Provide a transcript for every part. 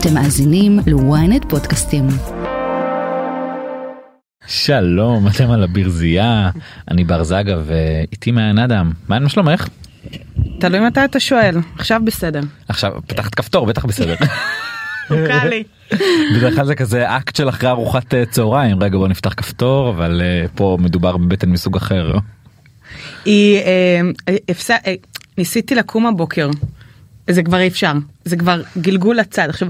אתם מאזינים ל-ynet פודקאסטים. שלום, אתם על הברזייה, אני בר זגה ואיתי מעיין אדם, מעיין מה שלומך? תלוי מתי אתה שואל, עכשיו בסדר. עכשיו פתחת כפתור, בטח בסדר. קל לי. בדרך כלל זה כזה אקט של אחרי ארוחת אה, צהריים, רגע בוא נפתח כפתור, אבל אה, פה מדובר בבטן מסוג אחר. היא, אה, הפס... אה, ניסיתי לקום הבוקר, זה כבר אי אפשר, זה כבר גלגול לצד. עכשיו,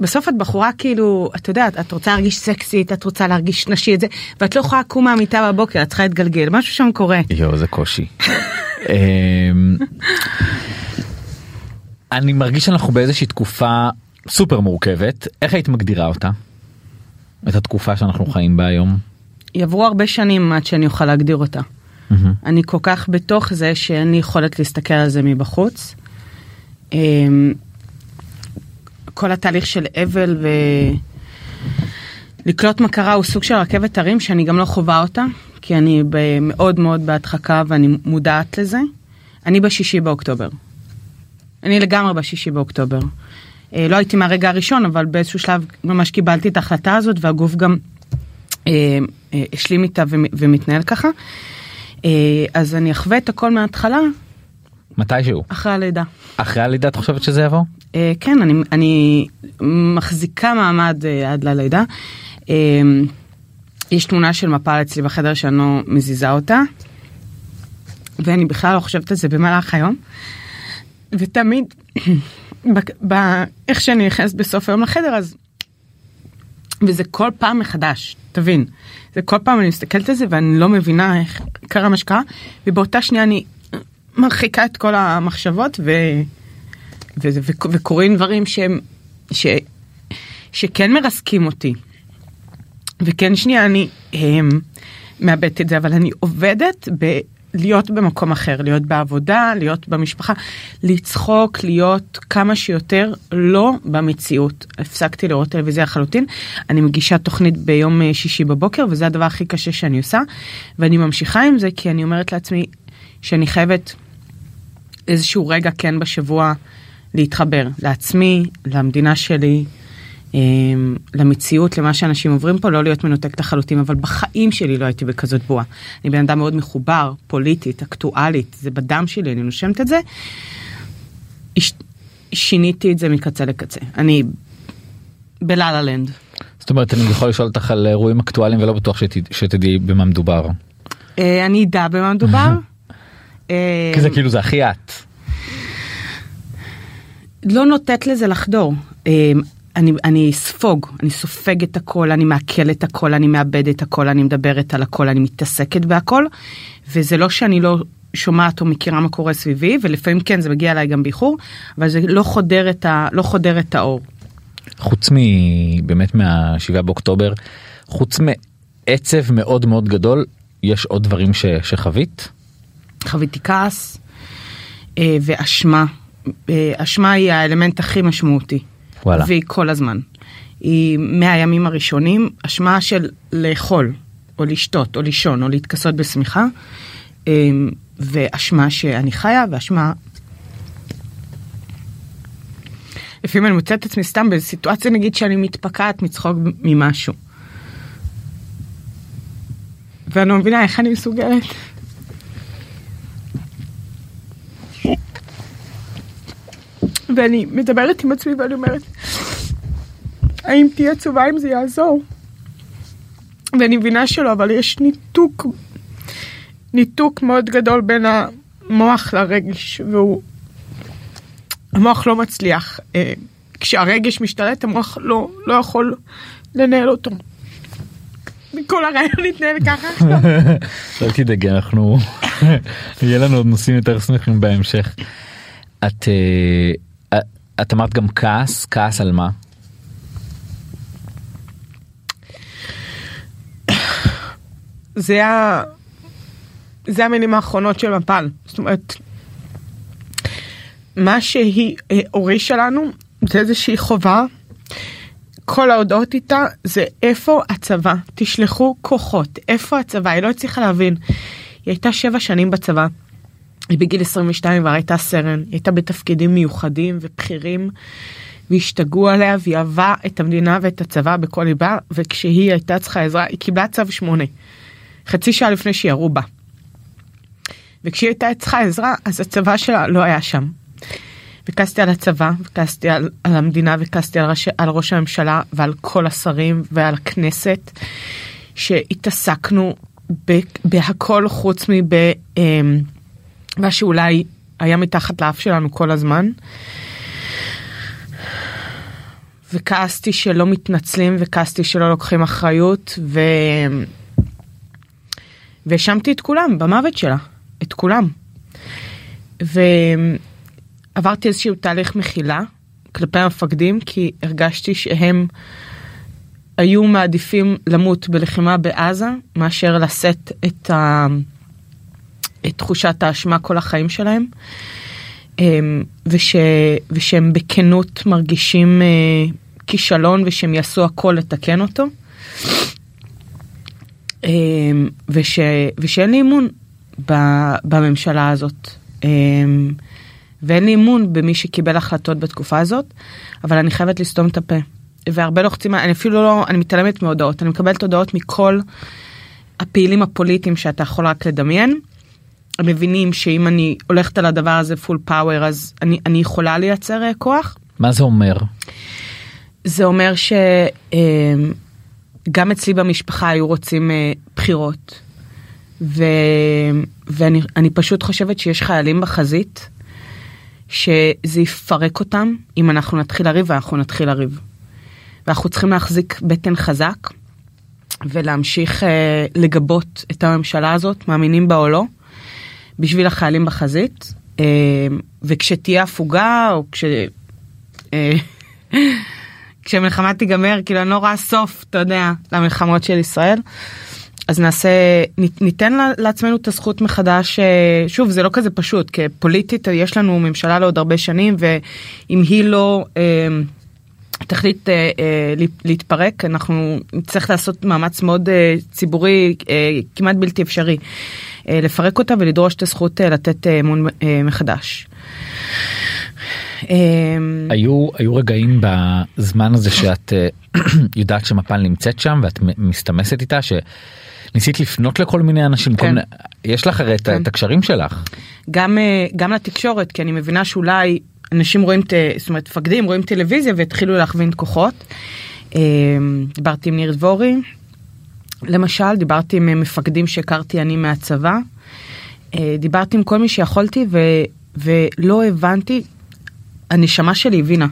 בסוף את בחורה כאילו, את יודעת, את רוצה להרגיש סקסית, את רוצה להרגיש נשי את זה, ואת לא יכולה לקום מהמיטה בבוקר, את צריכה להתגלגל, משהו שם קורה. יואו זה קושי. אמ, אני מרגיש שאנחנו באיזושהי תקופה סופר מורכבת, איך היית מגדירה אותה? את התקופה שאנחנו חיים בה היום? יעברו הרבה שנים עד שאני אוכל להגדיר אותה. אני כל כך בתוך זה שאין לי יכולת להסתכל על זה מבחוץ. אמ, כל התהליך של אבל ולקלוט מה קרה הוא סוג של רכבת הרים שאני גם לא חווה אותה, כי אני מאוד מאוד בהדחקה ואני מודעת לזה. אני בשישי באוקטובר. אני לגמרי בשישי באוקטובר. אה, לא הייתי מהרגע הראשון, אבל באיזשהו שלב ממש קיבלתי את ההחלטה הזאת והגוף גם אה, אה, השלים איתה ומ- ומתנהל ככה. אה, אז אני אחווה את הכל מההתחלה מתישהו. אחרי הלידה. אחרי הלידה את חושבת שזה יבוא? אה, כן, אני, אני מחזיקה מעמד אה, עד ללידה. אה, יש תמונה של מפל אצלי בחדר שאני לא מזיזה אותה, ואני בכלל לא חושבת על זה במהלך היום. ותמיד, ב- ב- איך שאני נכנסת בסוף היום לחדר, אז... וזה כל פעם מחדש, תבין. זה כל פעם אני מסתכלת על זה ואני לא מבינה איך קרה מה שקרה, ובאותה שנייה אני מרחיקה את כל המחשבות ו... ו... ו... וקורים דברים שהם, ש... שכן מרסקים אותי. וכן שנייה אני הם, מאבדת את זה, אבל אני עובדת ב... להיות במקום אחר, להיות בעבודה, להיות במשפחה, לצחוק, להיות כמה שיותר לא במציאות. הפסקתי לראות טלוויזיה לחלוטין, אני מגישה תוכנית ביום אה, שישי בבוקר וזה הדבר הכי קשה שאני עושה, ואני ממשיכה עם זה כי אני אומרת לעצמי שאני חייבת איזשהו רגע כן בשבוע להתחבר לעצמי, למדינה שלי, אמ, למציאות, למה שאנשים עוברים פה, לא להיות מנותק לחלוטין, אבל בחיים שלי לא הייתי בכזאת בועה. אני בן אדם מאוד מחובר, פוליטית, אקטואלית, זה בדם שלי, אני נושמת את זה. שיניתי את זה מקצה לקצה. אני בלה לה לנד. זאת אומרת אני יכול לשאול אותך על אירועים אקטואליים ולא בטוח שת- שתדעי במה מדובר. אה, אני אדע במה מדובר. אה, כי זה כאילו זה הכי את. לא נותנת לזה לחדור. אמ, אני, אני ספוג, אני סופגת את הכל, אני מעכלת הכל, אני מאבדת הכל, אני מדברת על הכל, אני מתעסקת בהכל, וזה לא שאני לא שומעת או מכירה מה קורה סביבי, ולפעמים כן זה מגיע אליי גם באיחור, אבל זה לא חודר את, ה, לא חודר את האור. חוץ מבאמת מהשבעה באוקטובר, חוץ מעצב מאוד מאוד גדול, יש עוד דברים ש, שחווית? חוויתי כעס אה, ואשמה. אה, אשמה היא האלמנט הכי משמעותי. וואלה. והיא כל הזמן. היא מהימים הראשונים, אשמה של לאכול, או לשתות, או לישון, או להתכסות בשמיכה, אה, ואשמה שאני חיה, ואשמה... לפעמים אני מוצאת את עצמי סתם בסיטואציה נגיד שאני מתפקעת מצחוק ממשהו. ואני לא מבינה איך אני מסוגלת. ואני מדברת עם עצמי ואני אומרת, האם תהיה עצובה אם זה יעזור? ואני מבינה שלא, אבל יש ניתוק, ניתוק מאוד גדול בין המוח לרגש, והוא, המוח לא מצליח. אה, כשהרגש משתלט, המוח לא, לא יכול לנהל אותו. כל הרעיון להתנהל ככה עכשיו. אל תדאגי אנחנו יהיה לנו עוד נושאים יותר שמחים בהמשך. את אה, את אמרת גם כעס כעס על מה? זה ה... זה המילים האחרונות של מפל. זאת אומרת, מה שהיא אה, הורישה לנו זה איזושהי חובה. כל ההודעות איתה זה איפה הצבא, תשלחו כוחות, איפה הצבא, היא לא הצליחה להבין. היא הייתה שבע שנים בצבא, היא בגיל 22 כבר הייתה סרן, היא הייתה בתפקידים מיוחדים ובכירים, והשתגעו עליה והיא אהבה את המדינה ואת הצבא בכל ליבה וכשהיא הייתה צריכה עזרה היא קיבלה צו 8 חצי שעה לפני שירו בה. וכשהיא הייתה צריכה עזרה אז הצבא שלה לא היה שם. וכעסתי על הצבא וכעסתי על, על המדינה וכעסתי על, ראש, על ראש הממשלה ועל כל השרים ועל הכנסת שהתעסקנו בהכל חוץ מב... אמ, מה שאולי היה מתחת לאף שלנו כל הזמן. וכעסתי שלא מתנצלים וכעסתי שלא לוקחים אחריות ו... והאשמתי את כולם במוות שלה, את כולם. ועברתי איזשהו תהליך מחילה כלפי המפקדים כי הרגשתי שהם היו מעדיפים למות בלחימה בעזה מאשר לשאת את, ה... את תחושת האשמה כל החיים שלהם. אמ, וש... ושהם בכנות מרגישים אה, כישלון ושהם יעשו הכל לתקן אותו. אמ, וש... ושאין לי אמון בממשלה הזאת. אמ, ואין לי אמון במי שקיבל החלטות בתקופה הזאת, אבל אני חייבת לסתום את הפה. והרבה לוחצים, אני אפילו לא, אני מתעלמת מהודעות, אני מקבלת הודעות מכל הפעילים הפוליטיים שאתה יכול רק לדמיין. מבינים שאם אני הולכת על הדבר הזה פול פאוור אז אני, אני יכולה לייצר אה, כוח. מה זה אומר? זה אומר שגם אצלי במשפחה היו רוצים אה, בחירות. ו... ואני פשוט חושבת שיש חיילים בחזית שזה יפרק אותם אם אנחנו נתחיל לריב ואנחנו נתחיל לריב. ואנחנו צריכים להחזיק בטן חזק ולהמשיך אה, לגבות את הממשלה הזאת, מאמינים בה או לא, בשביל החיילים בחזית. אה, וכשתהיה הפוגה או כש... אה, כשהמלחמה תיגמר, כאילו אני לא רואה סוף, אתה יודע, למלחמות של ישראל. אז נעשה, ניתן לעצמנו את הזכות מחדש, אה, שוב זה לא כזה פשוט, כי פוליטית יש לנו ממשלה לעוד הרבה שנים ואם היא לא אה, תחליט אה, להתפרק אנחנו נצטרך לעשות מאמץ מאוד ציבורי כמעט בלתי אפשרי לפרק אותה ולדרוש את הזכות לתת אמון מחדש. היו היו רגעים בזמן הזה שאת יודעת שמפל נמצאת שם ואת מסתמסת איתה ש... ניסית לפנות לכל מיני אנשים כן. כל... יש לך הרי כן. את הקשרים שלך גם אה, גם לתקשורת כי אני מבינה שאולי אנשים רואים את זאת אומרת מפקדים רואים טלוויזיה והתחילו להכווין כוחות. אה, דיברתי עם ניר דבורי למשל דיברתי עם מפקדים שהכרתי אני מהצבא. אה, דיברתי עם כל מי שיכולתי ו, ולא הבנתי הנשמה שלי הבינה.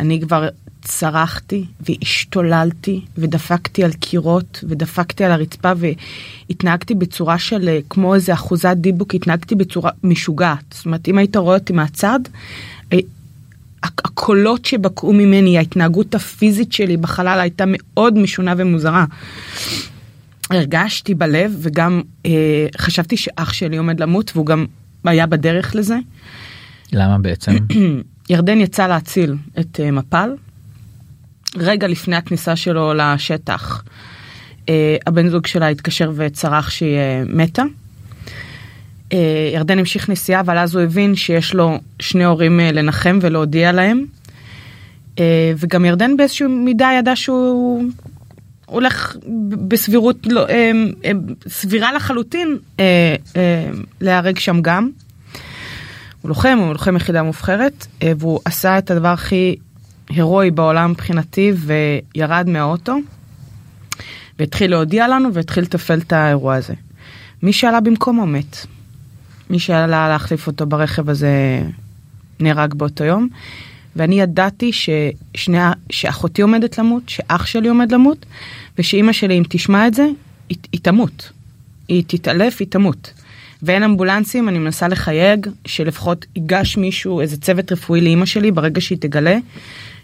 אני כבר צרחתי והשתוללתי ודפקתי על קירות ודפקתי על הרצפה והתנהגתי בצורה של אה, כמו איזה אחוזת דיבוק התנהגתי בצורה משוגעת זאת אומרת אם היית רואה אותי מהצד אה, הקולות שבקעו ממני ההתנהגות הפיזית שלי בחלל הייתה מאוד משונה ומוזרה. הרגשתי בלב וגם אה, חשבתי שאח שלי עומד למות והוא גם היה בדרך לזה. למה בעצם? ירדן יצא להציל את אה, מפל רגע לפני הכניסה שלו לשטח, אה, הבן זוג שלה התקשר וצרח שהיא אה, מתה. אה, ירדן המשיך נסיעה, אבל אז הוא הבין שיש לו שני הורים לנחם ולהודיע להם. וגם ירדן באיזושהי מידה ידע שהוא הולך בסבירות לא, סבירה לחלוטין להיהרג שם גם. הוא לוחם, הוא לוחם יחידה מובחרת, והוא עשה את הדבר הכי הירואי בעולם מבחינתי וירד מהאוטו והתחיל להודיע לנו והתחיל לתפעל את האירוע הזה. מי שעלה במקומו מת. מי שעלה להחליף אותו ברכב הזה נהרג באותו יום. ואני ידעתי ששני, שאחותי עומדת למות, שאח שלי עומד למות, ושאימא שלי אם תשמע את זה, היא, היא תמות. היא תתעלף, היא תמות. ואין אמבולנסים, אני מנסה לחייג שלפחות ייגש מישהו, איזה צוות רפואי לאימא שלי ברגע שהיא תגלה,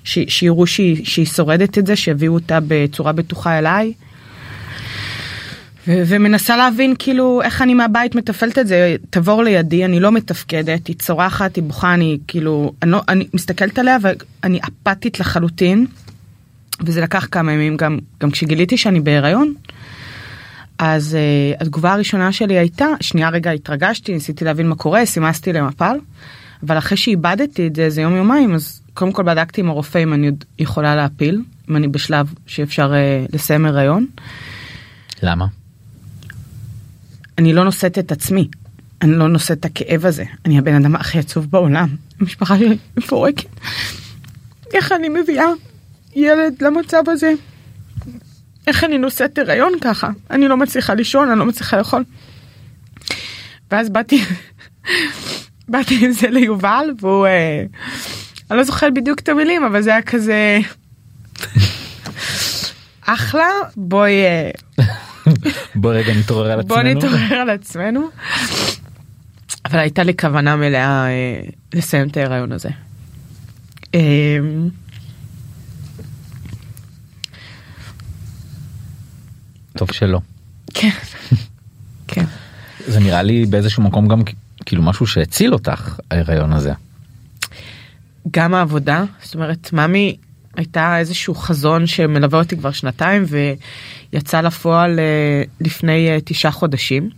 שיראו שהיא, שהיא שורדת את זה, שיביאו אותה בצורה בטוחה אליי. ומנסה להבין כאילו איך אני מהבית מתפעלת את זה תעבור לידי אני לא מתפקדת היא צורחת היא בוכה אני כאילו אני, לא, אני מסתכלת עליה ואני אפתית לחלוטין. וזה לקח כמה ימים גם גם כשגיליתי שאני בהיריון. אז uh, התגובה הראשונה שלי הייתה שנייה רגע התרגשתי ניסיתי להבין מה קורה סימסתי למפל. אבל אחרי שאיבדתי את זה איזה יום יומיים אז קודם כל בדקתי עם הרופא אם אני עוד יכולה להפיל, אם אני בשלב שאפשר אה, לסיים הריון. למה? אני לא נושאת את עצמי, אני לא נושאת את הכאב הזה, אני הבן אדם הכי עצוב בעולם, המשפחה שלי מפורקת. איך אני מביאה ילד למצב הזה? איך אני נושאת הריון ככה? אני לא מצליחה לישון, אני לא מצליחה לאכול. ואז באתי, באתי עם זה ליובל, והוא, אה, אני לא זוכרת בדיוק את המילים, אבל זה היה כזה, אחלה, בואי, אה, בוא רגע נתעורר על בוא עצמנו. נתעורר על עצמנו. אבל הייתה לי כוונה מלאה אה, לסיים את ההיריון הזה. אה, טוב שלא. כן, כן. זה נראה לי באיזשהו מקום גם כאילו משהו שהציל אותך ההיריון הזה. גם העבודה, זאת אומרת, ממי הייתה איזשהו חזון שמלווה אותי כבר שנתיים ויצא לפועל אה, לפני אה, תשעה חודשים.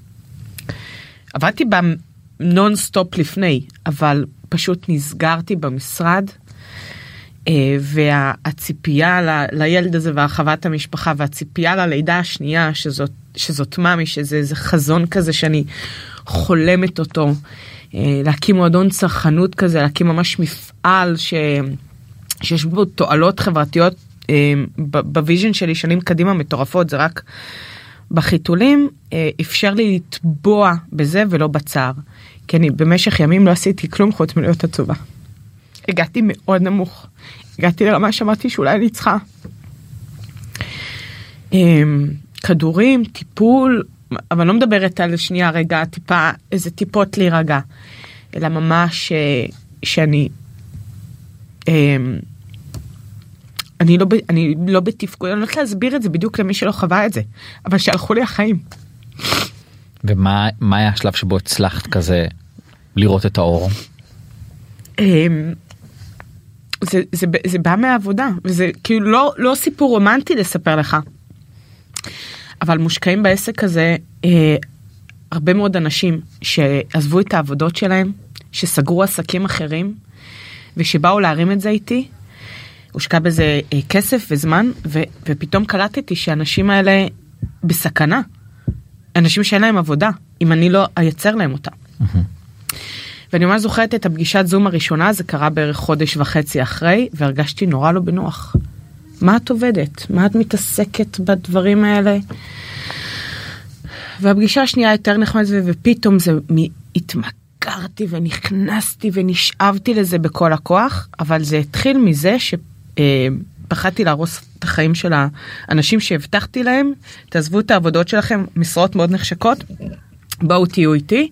עבדתי בה נון סטופ לפני, אבל פשוט נסגרתי במשרד. אה, והציפייה לילד הזה והרחבת המשפחה והציפייה ללידה השנייה שזאת שזאת ממי שזה איזה חזון כזה שאני חולמת אותו להקים מועדון צרכנות כזה להקים ממש מפעל ש... שיש בו תועלות חברתיות אה, ב vision שלי שנים קדימה מטורפות זה רק בחיתולים אה, אפשר לי לטבוע בזה ולא בצער כי אני במשך ימים לא עשיתי כלום חוץ מלהיות עצובה. הגעתי מאוד נמוך. הגעתי לרמה שאמרתי שאולי אני צריכה אמ, כדורים, טיפול, אבל לא מדברת על שנייה רגע טיפה איזה טיפות להירגע, אלא ממש אה, שאני אמ, אני לא, אני לא בתפקוד, אני לא יודעת להסביר את זה בדיוק למי שלא חווה את זה, אבל שהלכו לי החיים. ומה מה היה השלב שבו הצלחת כזה לראות את האור? אמ, זה, זה, זה בא מהעבודה וזה כאילו לא, לא סיפור רומנטי לספר לך. אבל מושקעים בעסק הזה אה, הרבה מאוד אנשים שעזבו את העבודות שלהם, שסגרו עסקים אחרים ושבאו להרים את זה איתי. הושקע בזה אה, כסף וזמן ו, ופתאום קלטתי שהאנשים האלה בסכנה. אנשים שאין להם עבודה אם אני לא אייצר להם אותה. ואני ממש זוכרת את הפגישת זום הראשונה, זה קרה בערך חודש וחצי אחרי, והרגשתי נורא לא בנוח. מה את עובדת? מה את מתעסקת בדברים האלה? והפגישה השנייה יותר נחמדת ופתאום זה התמכרתי ונכנסתי ונשאבתי לזה בכל הכוח, אבל זה התחיל מזה שפחדתי להרוס את החיים של האנשים שהבטחתי להם, תעזבו את העבודות שלכם, משרות מאוד נחשקות, בואו תהיו איתי.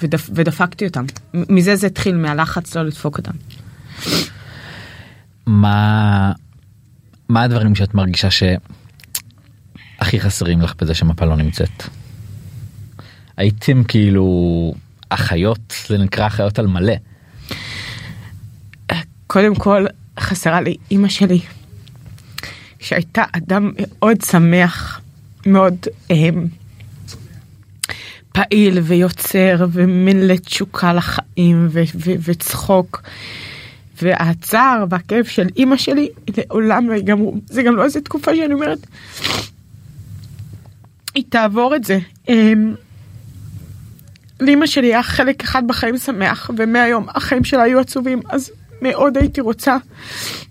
ודפ, ודפקתי אותם. מזה זה התחיל, מהלחץ לא לדפוק אותם. מה מה הדברים שאת מרגישה שהכי חסרים לך בזה שמפה לא נמצאת? הייתם כאילו אחיות זה נקרא אחיות על מלא. קודם כל, חסרה לי אימא שלי, שהייתה אדם מאוד שמח, מאוד אה, פעיל ויוצר ומלא תשוקה לחיים ו- ו- וצחוק. והצער והכאב של אימא שלי לעולם לא ייגמרו. זה גם לא איזה תקופה שאני אומרת, היא תעבור את זה. אמ, לאימא שלי היה חלק אחד בחיים שמח, ומהיום החיים שלה היו עצובים, אז מאוד הייתי רוצה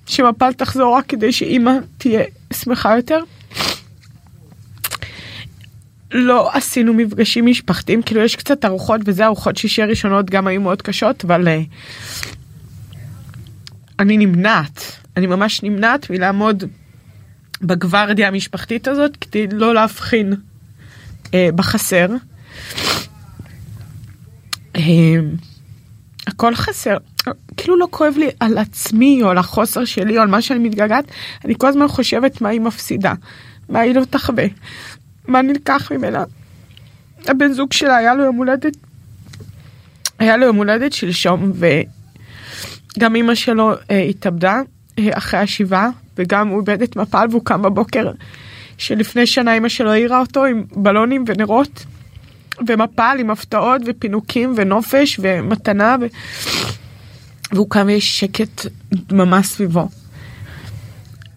שמפל תחזור רק כדי שאימא תהיה שמחה יותר. לא עשינו מפגשים משפחתיים, כאילו יש קצת ארוחות וזה ארוחות שישי הראשונות גם היו מאוד קשות, אבל אה, אני נמנעת, אני ממש נמנעת מלעמוד בגוורדיה המשפחתית הזאת כדי לא להבחין אה, בחסר. אה, הכל חסר, כאילו לא כואב לי על עצמי או על החוסר שלי או על מה שאני מתגעגעת, אני כל הזמן חושבת מה היא מפסידה, מה היא לא תחווה, מה נלקח ממנה. הבן זוג שלה היה לו יום הולדת, היה לו יום הולדת שלשום וגם אימא שלו אה, התאבדה אה, אחרי השבעה וגם הוא איבד את מפל והוא קם בבוקר שלפני שנה אימא שלו העירה אותו עם בלונים ונרות ומפל עם הפתעות ופינוקים ונופש ומתנה ו... והוא קם ויש שקט דממה סביבו.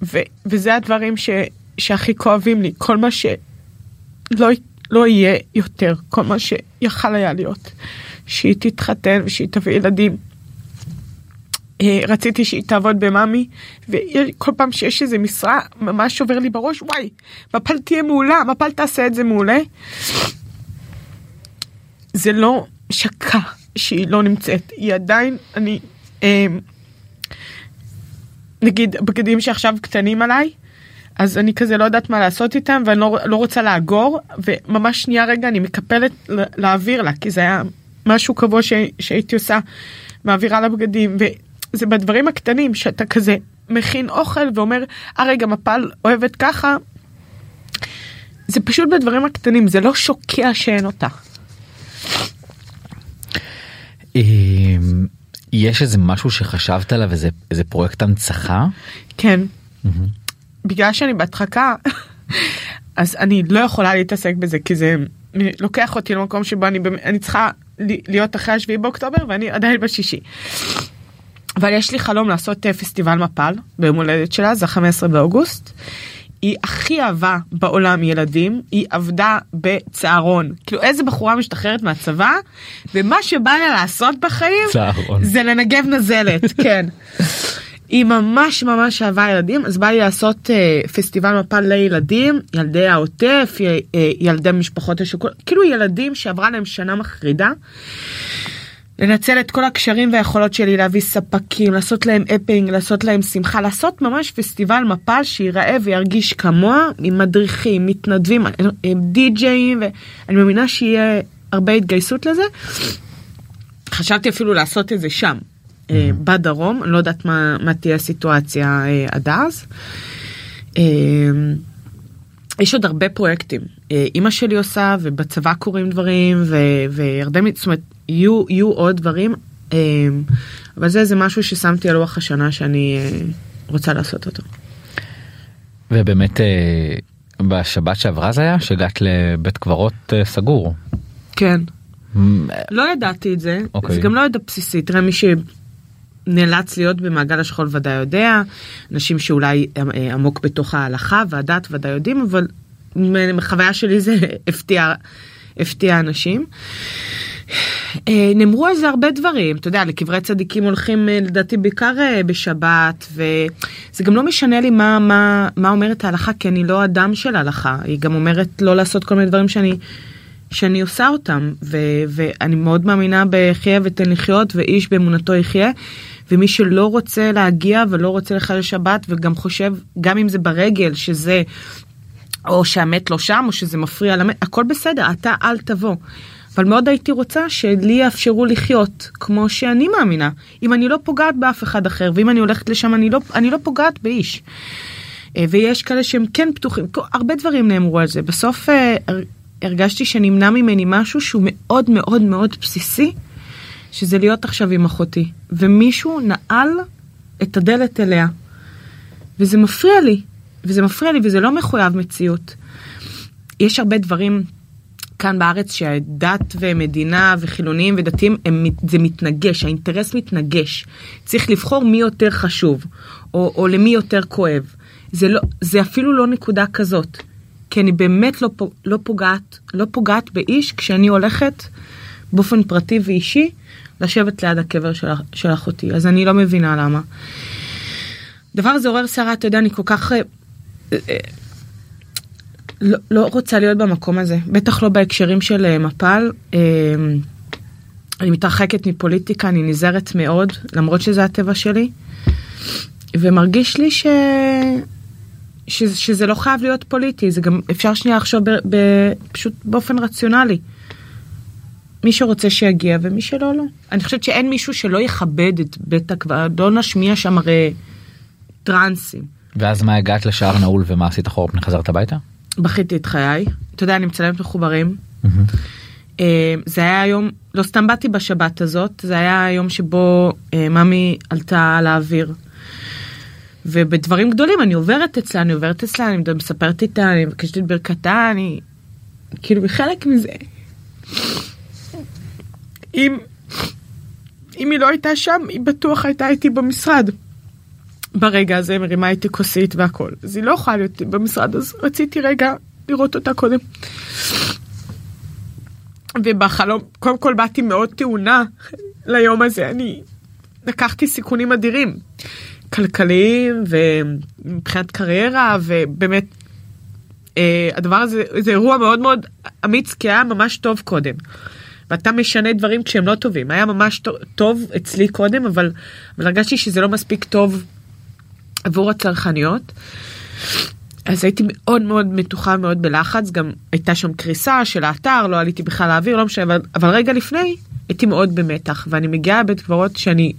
ו, וזה הדברים ש, שהכי כואבים לי, כל מה שלא לא יהיה יותר, כל מה שיכל היה להיות. שהיא תתחתן ושהיא תביא ילדים. אה, רציתי שהיא תעבוד במאמי, וכל פעם שיש איזה משרה, ממש עובר לי בראש, וואי, מפל תהיה מעולה, מפל תעשה את זה מעולה. זה לא שקע שהיא לא נמצאת, היא עדיין, אני, נגיד, בגדים שעכשיו קטנים עליי, אז אני כזה לא יודעת מה לעשות איתם, ואני לא, לא רוצה לאגור, וממש שנייה רגע אני מקפלת להעביר לה, כי זה היה משהו קבוע ש, שהייתי עושה, מעבירה לבגדים, וזה בדברים הקטנים שאתה כזה מכין אוכל ואומר, אה רגע, מפל אוהבת ככה, זה פשוט בדברים הקטנים, זה לא שוקע שאין אותה. יש איזה משהו שחשבת עליו איזה איזה פרויקט הנצחה? כן. בגלל שאני בהדחקה אז אני לא יכולה להתעסק בזה כי זה לוקח אותי למקום שבו אני, אני צריכה להיות אחרי השביעי באוקטובר ואני עדיין בשישי. אבל יש לי חלום לעשות אה, פסטיבל מפל ביום הולדת שלה זה 15 באוגוסט. היא הכי אהבה בעולם ילדים, היא עבדה בצהרון. כאילו איזה בחורה משתחררת מהצבא, ומה שבא לה לעשות בחיים, צהרון. זה לנגב נזלת, כן. היא ממש ממש אהבה ילדים, אז בא לי לעשות uh, פסטיבל מפל לילדים, ילדי העוטף, י, uh, ילדי משפחות השכולות, כאילו ילדים שעברה להם שנה מחרידה. לנצל את כל הקשרים והיכולות שלי להביא ספקים, לעשות להם אפינג, לעשות להם שמחה, לעשות ממש פסטיבל מפל שייראה וירגיש כמוה, עם מדריכים, מתנדבים, די-ג'אים, ואני מאמינה שיהיה הרבה התגייסות לזה. חשבתי אפילו לעשות את זה שם, mm-hmm. בדרום, אני לא יודעת מה, מה תהיה הסיטואציה אה, עד אז. אה, יש עוד הרבה פרויקטים. אימא שלי עושה, ובצבא קורים דברים, וירדן, זאת אומרת, יהיו, יהיו עוד דברים, אמ, אבל זה איזה משהו ששמתי על לוח השנה שאני אה, רוצה לעשות אותו. ובאמת אה, בשבת שעברה זה היה שהגעת לבית קברות אה, סגור. כן. לא ידעתי את זה, אוקיי. זה גם לא ידע בסיסי, תראה מי שנאלץ להיות במעגל השכול ודאי יודע, אנשים שאולי עמוק בתוך ההלכה והדת ודאי יודעים, אבל מחוויה שלי זה הפתיע, הפתיע אנשים. אה, נאמרו על זה הרבה דברים, אתה יודע, לקברי צדיקים הולכים אה, לדעתי בעיקר אה, בשבת, וזה גם לא משנה לי מה, מה, מה אומרת ההלכה, כי אני לא אדם של הלכה, היא גם אומרת לא לעשות כל מיני דברים שאני, שאני עושה אותם, ו, ואני מאוד מאמינה בחיה ותן לחיות, ואיש באמונתו יחיה. ומי שלא רוצה להגיע ולא רוצה לחלל שבת וגם חושב גם אם זה ברגל שזה או שהמת לא שם או שזה מפריע למת הכל בסדר אתה אל תבוא. אבל מאוד הייתי רוצה שלי יאפשרו לחיות כמו שאני מאמינה. אם אני לא פוגעת באף אחד אחר, ואם אני הולכת לשם אני לא, אני לא פוגעת באיש. אה, ויש כאלה שהם כן פתוחים, הרבה דברים נאמרו על זה. בסוף אה, הרגשתי שנמנע ממני משהו שהוא מאוד מאוד מאוד בסיסי, שזה להיות עכשיו עם אחותי. ומישהו נעל את הדלת אליה. וזה מפריע לי, וזה מפריע לי וזה לא מחויב מציאות. יש הרבה דברים כאן בארץ שהדת ומדינה וחילונים ודתיים הם, זה מתנגש, האינטרס מתנגש. צריך לבחור מי יותר חשוב, או, או למי יותר כואב. זה, לא, זה אפילו לא נקודה כזאת. כי אני באמת לא, לא, פוגעת, לא פוגעת באיש כשאני הולכת באופן פרטי ואישי לשבת ליד הקבר של, של אחותי. אז אני לא מבינה למה. דבר הזה עורר סערה, אתה יודע, אני כל כך... לא, לא רוצה להיות במקום הזה, בטח לא בהקשרים של אה, מפל. אה, אני מתרחקת מפוליטיקה, אני נזהרת מאוד, למרות שזה הטבע שלי. ומרגיש לי ש... ש... שזה לא חייב להיות פוליטי, זה גם אפשר שנייה לחשוב ב... ב... פשוט באופן רציונלי. מי שרוצה שיגיע ומי שלא לא. אני חושבת שאין מישהו שלא יכבד את בית הקברות, לא נשמיע שם הרי טרנסים. ואז מה הגעת לשער נעול ומה עשית אחורה פני חזרת הביתה? בכיתי את חיי. אתה יודע, אני מצלמת מחוברים. אה, זה היה היום, לא סתם באתי בשבת הזאת, זה היה היום שבו אה, ממי עלתה לאוויר. ובדברים גדולים אני עוברת אצלה, אני עוברת אצלה, אני מספרת איתה, אני מבקשת את ברכתה, אני כאילו חלק מזה. אם, אם היא לא הייתה שם, היא בטוח הייתה איתי במשרד. ברגע הזה מרימה איתי כוסית והכל. אז היא לא יכולה להיות במשרד, אז רציתי רגע לראות אותה קודם. ובחלום, קודם כל באתי מאוד טעונה ליום הזה, אני לקחתי סיכונים אדירים, כלכליים ומבחינת קריירה, ובאמת, אה, הדבר הזה, זה אירוע מאוד מאוד אמיץ, כי היה ממש טוב קודם. ואתה משנה דברים כשהם לא טובים. היה ממש טוב, אצלי קודם, אבל, אבל הרגשתי שזה לא מספיק טוב עבור הצרכניות. אז הייתי מאוד מאוד מתוחה מאוד בלחץ גם הייתה שם קריסה של האתר לא עליתי בכלל לאוויר לא משנה אבל, אבל רגע לפני הייתי מאוד במתח ואני מגיעה לבית קברות שאני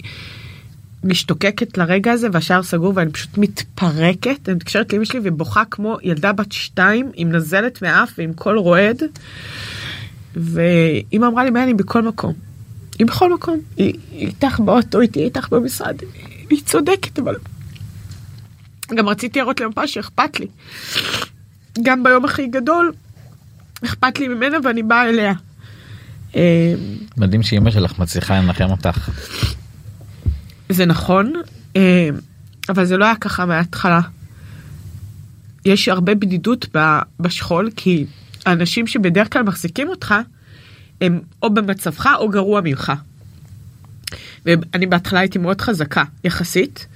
משתוקקת לרגע הזה והשער סגור ואני פשוט מתפרקת אני מתקשרת לאמא שלי ובוכה כמו ילדה בת שתיים עם נזלת מאף ועם קול רועד. ואמא אמרה לי מה אני בכל מקום. היא בכל מקום היא איתך באוטו איתי איתך במשרד היא צודקת אבל גם רציתי להראות למפה שאכפת לי. גם ביום הכי גדול, אכפת לי ממנה ואני באה אליה. אה, מדהים שאימא שלך מצליחה לנחם אותך. זה נכון, אה, אבל זה לא היה ככה מההתחלה. יש הרבה בדידות בשכול כי האנשים שבדרך כלל מחזיקים אותך הם או במצבך או גרוע ממך. ואני בהתחלה הייתי מאוד חזקה יחסית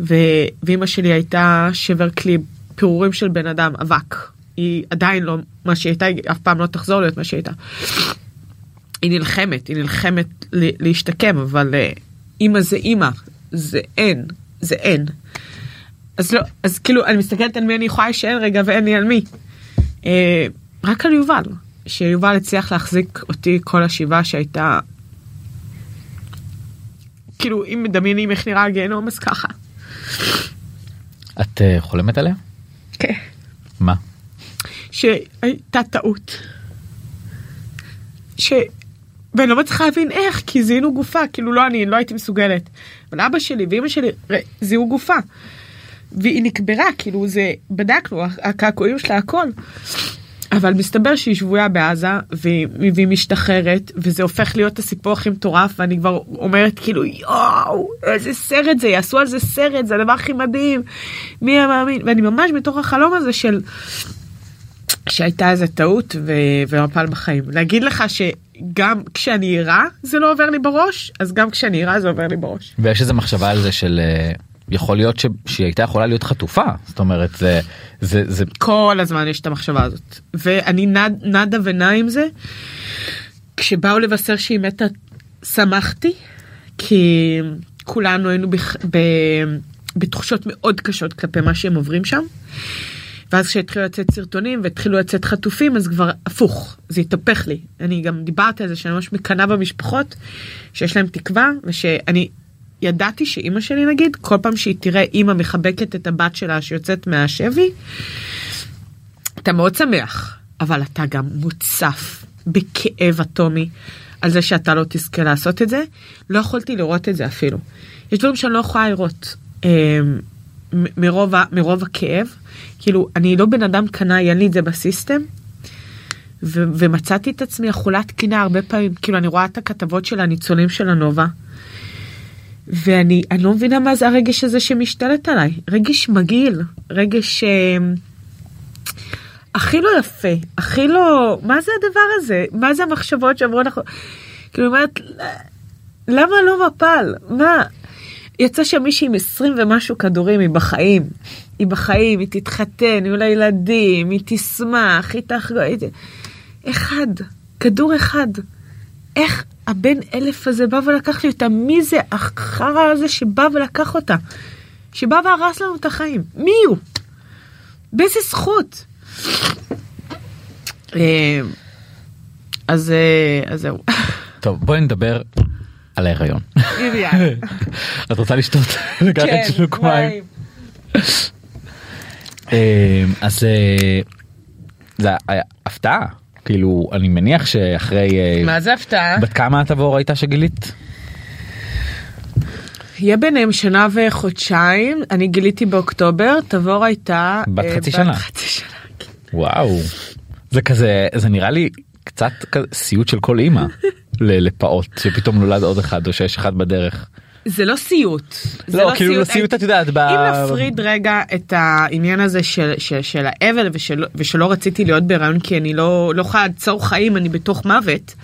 ואימא שלי הייתה שבר כלי פירורים של בן אדם אבק היא עדיין לא מה שהיא הייתה היא אף פעם לא תחזור להיות מה שהיא הייתה. היא נלחמת היא נלחמת להשתקם אבל אה, אימא זה אימא זה אין זה אין. אז לא אז כאילו אני מסתכלת על מי אני יכולה להישאר רגע ואין לי על מי. אה, רק על יובל שיובל הצליח להחזיק אותי כל השבעה שהייתה. כאילו אם מדמיינים איך נראה הגיהנום אז ככה. את uh, חולמת עליה? כן. מה? שהייתה טעות. ש... ואני לא מצליחה להבין איך כי זיהינו גופה כאילו לא אני לא הייתי מסוגלת. אבל אבא שלי ואמא שלי זיהו גופה. והיא נקברה כאילו זה בדקנו הקעקועים שלה הכל. אבל מסתבר שהיא שבויה בעזה והיא, והיא משתחררת וזה הופך להיות הסיפור הכי מטורף ואני כבר אומרת כאילו יואו איזה סרט זה יעשו על זה סרט זה הדבר הכי מדהים מי היה מאמין ואני ממש בתוך החלום הזה של שהייתה איזה טעות ומפל בחיים להגיד לך שגם כשאני ערה זה לא עובר לי בראש אז גם כשאני ערה זה עובר לי בראש. ויש איזה מחשבה על זה של. יכול להיות ש... שהיא הייתה יכולה להיות חטופה זאת אומרת זה זה זה כל הזמן יש את המחשבה הזאת ואני נד, נדה ונע עם זה. כשבאו לבשר שהיא מתה שמחתי כי כולנו היינו בח... ב... בתחושות מאוד קשות כלפי מה שהם עוברים שם. ואז כשהתחילו לצאת סרטונים והתחילו לצאת חטופים אז כבר הפוך זה התהפך לי אני גם דיברתי על זה שאני ממש מקנאה במשפחות שיש להם תקווה ושאני ידעתי שאימא שלי נגיד כל פעם שהיא תראה אימא מחבקת את הבת שלה שיוצאת מהשבי אתה מאוד שמח אבל אתה גם מוצף בכאב אטומי על זה שאתה לא תזכה לעשות את זה לא יכולתי לראות את זה אפילו. יש דברים שאני לא יכולה לראות אה, מרוב, מרוב הכאב כאילו אני לא בן אדם קנאי אין לי את זה בסיסטם. ו- ומצאתי את עצמי אכולת קינה הרבה פעמים כאילו אני רואה את הכתבות של הניצולים של הנובה. ואני אני לא מבינה מה זה הרגש הזה שמשתלט עליי. רגש מגעיל רגש אה, הכי לא יפה הכי לא מה זה הדבר הזה? מה זה המחשבות שעברו לך? כאילו אומרת למה לא מפל? מה? יצא שם מישהי עם 20 ומשהו כדורים היא בחיים היא בחיים היא תתחתן יהיו לה ילדים היא תשמח היא תחגוג אחד כדור אחד. איך הבן אלף הזה בא ולקח לי אותה. מי זה החרא הזה שבא ולקח אותה? שבא והרס לנו את החיים. מי הוא? באיזה זכות? אה, אז אה, אז זהו. טוב בואי נדבר על ההיריון. את רוצה לשתות? לקחת כן, שלוק מים. אה, אז זה הפתעה כאילו אני מניח שאחרי מה זה הפתעה בת כמה את עבור הייתה שגילית. יהיה ביניהם שנה וחודשיים אני גיליתי באוקטובר תבור הייתה בת חצי שנה. חצי שנה. כן. וואו זה כזה זה נראה לי קצת כזה סיוט של כל אימא לפעוט שפתאום נולד עוד אחד או שיש אחד בדרך. זה לא סיוט. זה לא, כאילו סיוט את יודעת. ב- אם נפריד רגע את העניין הזה של, של, של האבל ושל, ושלא רציתי להיות בהיריון כי אני לא, לא יכולה לעצור חיים, אני בתוך מוות.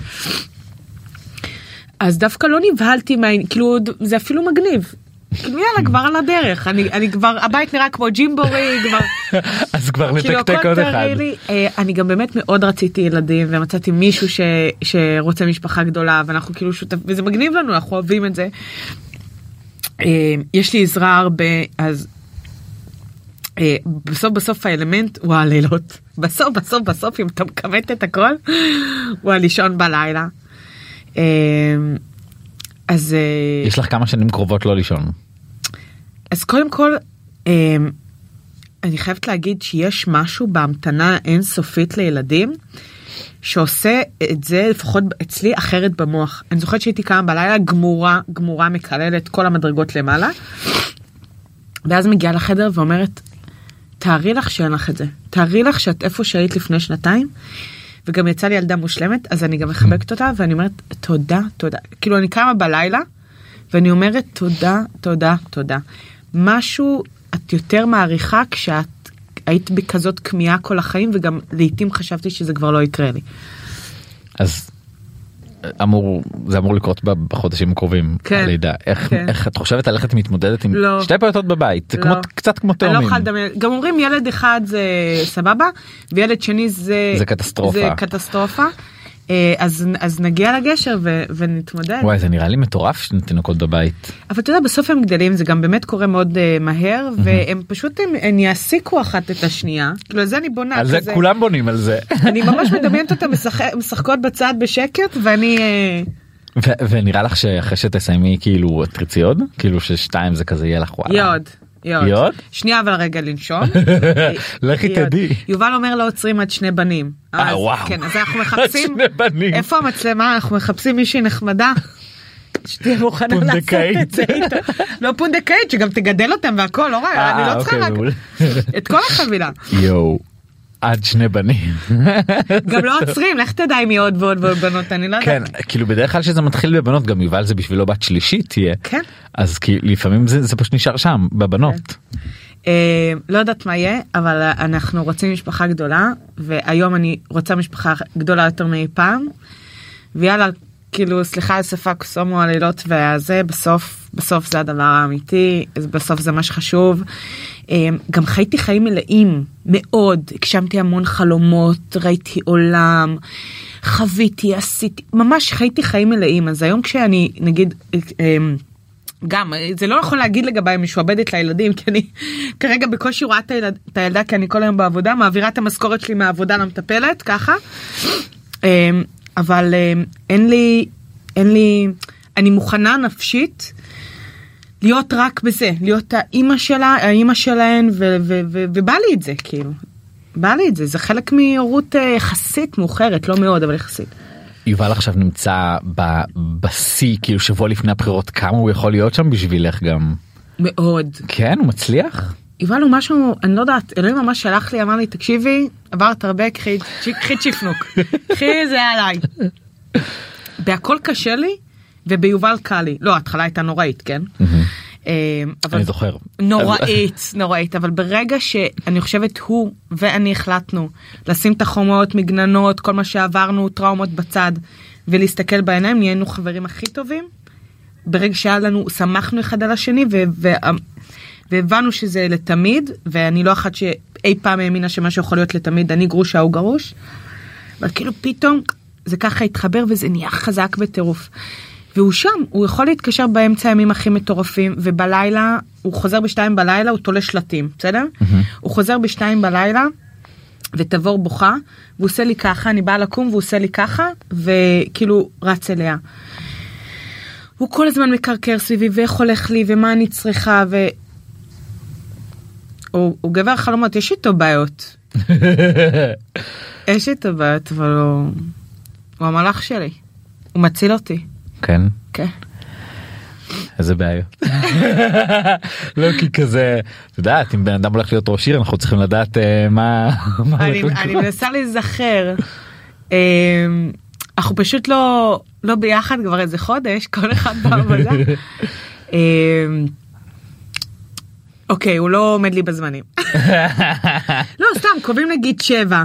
אז דווקא לא נבהלתי מה... כאילו זה אפילו מגניב. כאילו יאללה כבר על הדרך אני אני כבר הבית נראה כמו ג'ימבורי כבר אז כבר כאילו נתקתק עוד אחד. אה, אני גם באמת מאוד רציתי ילדים ומצאתי מישהו ש, שרוצה משפחה גדולה ואנחנו כאילו שותפים וזה מגניב לנו אנחנו אוהבים את זה. אה, יש לי עזרה הרבה אז אה, בסוף בסוף האלמנט הוא הלילות בסוף בסוף בסוף אם אתה מכמת את הכל הוא הלישון בלילה. אה, אז יש לך כמה שנים קרובות לא לישון. אז קודם כל אני חייבת להגיד שיש משהו בהמתנה אינסופית לילדים שעושה את זה לפחות אצלי אחרת במוח. אני זוכרת שהייתי קמה בלילה גמורה גמורה מקללת כל המדרגות למעלה. ואז מגיעה לחדר ואומרת תארי לך שאין לך את זה תארי לך שאת איפה שהיית לפני שנתיים. וגם יצא לי ילדה מושלמת אז אני גם מחבקת אותה ואני אומרת תודה תודה כאילו אני קמה בלילה ואני אומרת תודה תודה תודה משהו את יותר מעריכה כשאת היית בכזאת כמיהה כל החיים וגם לעיתים חשבתי שזה כבר לא יקרה לי. אז אמור זה אמור לקרות בחודשים הקרובים כן, הלידה איך כן. איך את חושבת על איך את מתמודדת עם לא. שתי פעוטות בבית זה לא. כמו קצת כמו לא תאומים. לדמיין גם אומרים ילד אחד זה סבבה וילד שני זה זה קטסטרופה. זה קטסטרופה. אה, אז אז נגיע לגשר ו- ונתמודד. וואי זה נראה לי מטורף שני תינוקות בבית. אבל אתה יודע בסוף הם גדלים זה גם באמת קורה מאוד uh, מהר והם פשוט הם, הם יעסיקו אחת את השנייה כאילו על זה אני בונה על זה כזה. כולם בונים על זה. אני ממש מדמיינת אותם משחק- משחקות בצד בשקט ואני אה, ו- ונראה לך שאחרי שתסיימי כאילו תרצי עוד כאילו ששתיים זה כזה יהיה לך וואלה. יהיה עוד. עוד? שנייה אבל רגע לנשום. לכי. תדעי. יובל אומר לא עוצרים עד שני בנים. אה, וואו. כן אז אנחנו מחפשים שני בנים. איפה המצלמה אנחנו מחפשים מישהי נחמדה. שתהיה מוכנה לעשות. את זה איתה. לא פונדקאית שגם תגדל אותם והכל לא רע אני אה, לא צריכה אוקיי, רק. את כל החבילה. יואו. עד שני בנים. גם לא עוצרים לך תדע אם יהיה עוד ועוד ועוד בנות אני לא כן יודעת. כאילו בדרך כלל שזה מתחיל בבנות גם יובל זה בשבילו בת שלישית תהיה. כן. אז כי לפעמים זה זה פשוט נשאר שם בבנות. אה, לא יודעת מה יהיה אבל אנחנו רוצים משפחה גדולה והיום אני רוצה משפחה גדולה יותר מאי פעם. ויאללה כאילו סליחה על שפה קוסומו הלילות והזה בסוף בסוף זה הדבר האמיתי בסוף זה מה שחשוב. אה, גם חייתי חיים מלאים מאוד הגשמתי המון חלומות ראיתי עולם חוויתי עשיתי ממש חייתי חיים מלאים אז היום כשאני נגיד. אה, גם זה לא יכול להגיד לגביי משועבדת לילדים כי אני כרגע בקושי רואה את, הילד, את הילדה כי אני כל היום בעבודה מעבירה את המשכורת שלי מהעבודה למטפלת ככה. אמ, אבל אמ, אין לי אין לי אני מוכנה נפשית להיות רק בזה להיות האימא שלה האימא שלהן ו- ו- ו- ובא לי את זה כאילו. בא לי את זה זה חלק מהורות אה, יחסית מאוחרת לא מאוד אבל יחסית. יובל עכשיו נמצא בשיא כאילו שבוע לפני הבחירות כמה הוא יכול להיות שם בשבילך גם. מאוד. כן הוא מצליח? יובל הוא משהו אני לא יודעת אלוהים ממש שלח לי אמר לי תקשיבי עברת הרבה קחי צ'יפנוק קחי זה עליי. בהכל קשה לי וביובל קל לי לא ההתחלה הייתה נוראית כן. אה, אבל אני זוכר. נוראית נוראית אבל ברגע שאני חושבת הוא ואני החלטנו לשים את החומות מגננות כל מה שעברנו טראומות בצד ולהסתכל בעיניים נהיינו חברים הכי טובים. ברגע שהיה לנו שמחנו אחד על השני ו- ו- והבנו שזה לתמיד ואני לא אחת שאי פעם האמינה שמשהו יכול להיות לתמיד אני גרושה הוא גרוש. אבל כאילו פתאום זה ככה התחבר וזה נהיה חזק בטירוף. והוא שם הוא יכול להתקשר באמצע הימים הכי מטורפים ובלילה הוא חוזר בשתיים בלילה הוא תולה שלטים בסדר הוא חוזר בשתיים בלילה ותבור בוכה והוא עושה לי ככה אני באה לקום והוא עושה לי ככה וכאילו רץ אליה. הוא כל הזמן מקרקר סביבי ואיך הולך לי ומה אני צריכה ו... הוא, הוא גבר חלומות יש איתו בעיות. יש איתו בעיות אבל הוא, הוא המלאך שלי. הוא מציל אותי. כן. כן. איזה בעיות. לא כי כזה את יודעת אם בן אדם הולך להיות ראש עיר אנחנו צריכים לדעת אה, מה. אני. מנסה להיזכר אמ, אנחנו פשוט לא לא ביחד כבר איזה חודש כל אחד בעבודה. אמ, אוקיי הוא לא עומד לי בזמנים. לא סתם קובעים נגיד שבע.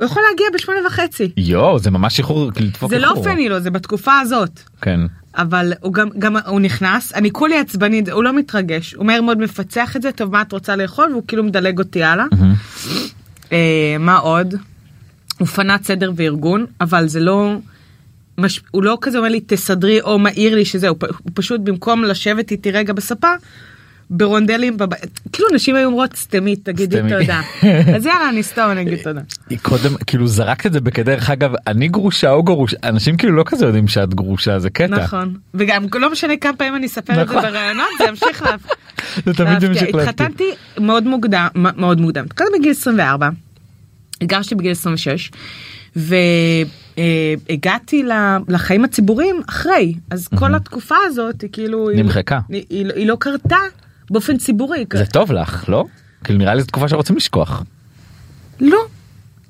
הוא יכול להגיע בשמונה וחצי. יואו זה ממש איחור כאילו זה לא לי לו זה בתקופה הזאת. כן. אבל הוא גם גם הוא נכנס אני כולי עצבנית הוא לא מתרגש הוא מהר מאוד מפצח את זה טוב מה את רוצה לאכול והוא כאילו מדלג אותי הלאה. אה, מה עוד? הוא פנת סדר וארגון אבל זה לא. מש... הוא לא כזה אומר לי תסדרי או מעיר לי שזה הוא, פ... הוא פשוט במקום לשבת איתי רגע בספה. ברונדלים בבית כאילו נשים היו אומרות סתמי תגידי סתמי." תודה אז יאללה אני סתום אני אגיד תודה. קודם כאילו זרקת את זה בכדרך אגב אני גרושה או גרוש אנשים כאילו לא כזה יודעים שאת גרושה זה קטע. נכון וגם לא משנה כמה פעמים אני אספר את זה נכון. בראיונות זה ימשיך להפ... זה תמיד זה להפתיע. התחתנתי מאוד מוקדם מאוד מוקדם קודם בגיל 24 הגשתי בגיל 26 והגעתי לחיים הציבוריים אחרי אז כל התקופה הזאת היא כאילו היא- נמחקה. היא, היא, היא לא קרתה באופן ציבורי זה טוב לך לא? כאילו נראה לי זו תקופה שרוצים לשכוח. לא.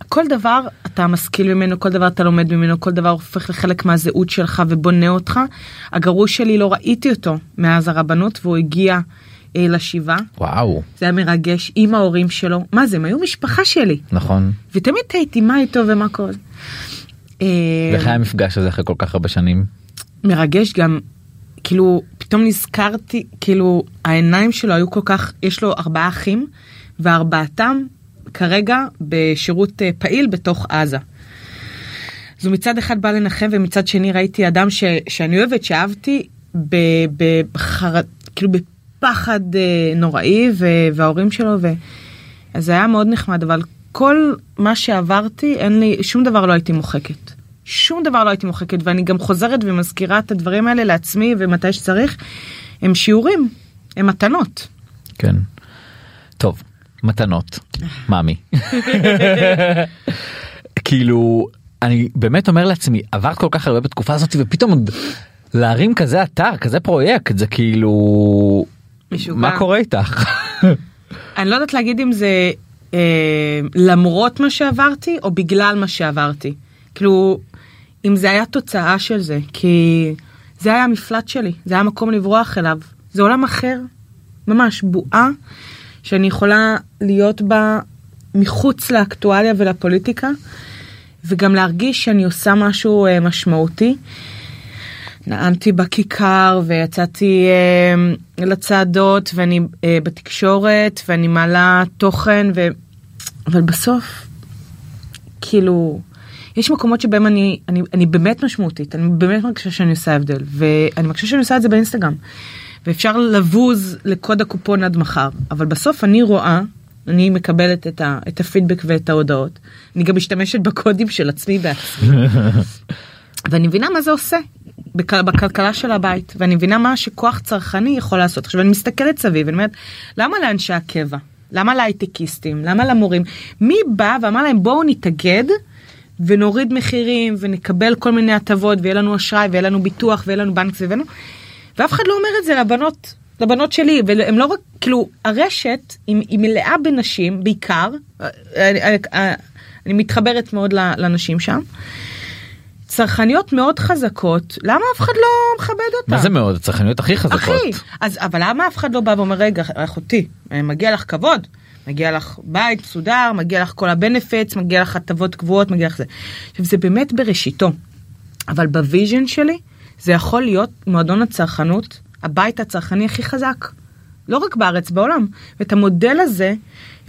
כל דבר אתה משכיל ממנו כל דבר אתה לומד ממנו כל דבר הופך לחלק מהזהות שלך ובונה אותך. הגרוש שלי לא ראיתי אותו מאז הרבנות והוא הגיע אה, לשבעה וואו זה היה מרגש עם ההורים שלו מה זה הם היו משפחה שלי נכון. ותמיד הייתי מה איתו ומה קורה. אה, ואיך היה המפגש הזה אחרי כל כך הרבה שנים? מרגש גם כאילו פתאום נזכרתי כאילו העיניים שלו היו כל כך יש לו ארבעה אחים וארבעתם כרגע בשירות אה, פעיל בתוך עזה. אז הוא מצד אחד בא לנחם ומצד שני ראיתי אדם ש, שאני אוהבת שאהבתי ב, ב, בחר, כאילו בפחד אה, נוראי ו, וההורים שלו ו... אז זה היה מאוד נחמד אבל כל מה שעברתי אין לי שום דבר לא הייתי מוחקת. שום דבר לא הייתי מוחקת ואני גם חוזרת ומזכירה את הדברים האלה לעצמי ומתי שצריך הם שיעורים הם מתנות. כן. טוב מתנות מאמי. כאילו אני באמת אומר לעצמי עברת כל כך הרבה בתקופה הזאת ופתאום להרים כזה אתר כזה פרויקט זה כאילו משוגע. מה קורה איתך? אני לא יודעת להגיד אם זה אה, למרות מה שעברתי או בגלל מה שעברתי. כאילו, אם זה היה תוצאה של זה, כי זה היה המפלט שלי, זה היה מקום לברוח אליו. זה עולם אחר, ממש בועה, שאני יכולה להיות בה מחוץ לאקטואליה ולפוליטיקה, וגם להרגיש שאני עושה משהו אה, משמעותי. נאמתי בכיכר ויצאתי אה, לצעדות ואני אה, בתקשורת ואני מעלה תוכן ו... אבל בסוף כאילו יש מקומות שבהם אני, אני, אני באמת משמעותית אני באמת מרגישה שאני עושה הבדל ואני מרגישה שאני עושה את זה באינסטגרם. ואפשר לבוז לקוד הקופון עד מחר אבל בסוף אני רואה אני מקבלת את, ה, את הפידבק ואת ההודעות. אני גם משתמשת בקודים של עצמי בעצמי. ואני מבינה מה זה עושה בכ- בכלכלה של הבית ואני מבינה מה שכוח צרכני יכול לעשות. עכשיו אני מסתכלת סביב ואני אומרת למה לאנשי הקבע? למה להייטקיסטים? למה למורים? מי בא ואמר להם בואו נתאגד ונוריד מחירים ונקבל כל מיני הטבות ויהיה לנו אשראי ויהיה לנו ביטוח ויהיה לנו בנק סביבנו ואף אחד לא אומר את זה לבנות לבנות שלי והם לא רק כאילו הרשת היא, היא מלאה בנשים בעיקר אני, אני, אני מתחברת מאוד לנשים שם. צרכניות מאוד חזקות למה אף אחד לא מכבד אותה? מה זה מאוד הצרכניות הכי חזקות. אחי אז אבל למה אף אחד לא בא ואומר רגע אחותי מגיע לך כבוד מגיע לך בית מסודר מגיע לך כל ה benefits מגיע לך הטבות קבועות מגיע לך זה. עכשיו זה באמת בראשיתו אבל ב vision שלי זה יכול להיות מועדון הצרכנות הבית הצרכני הכי חזק. לא רק בארץ בעולם ואת המודל הזה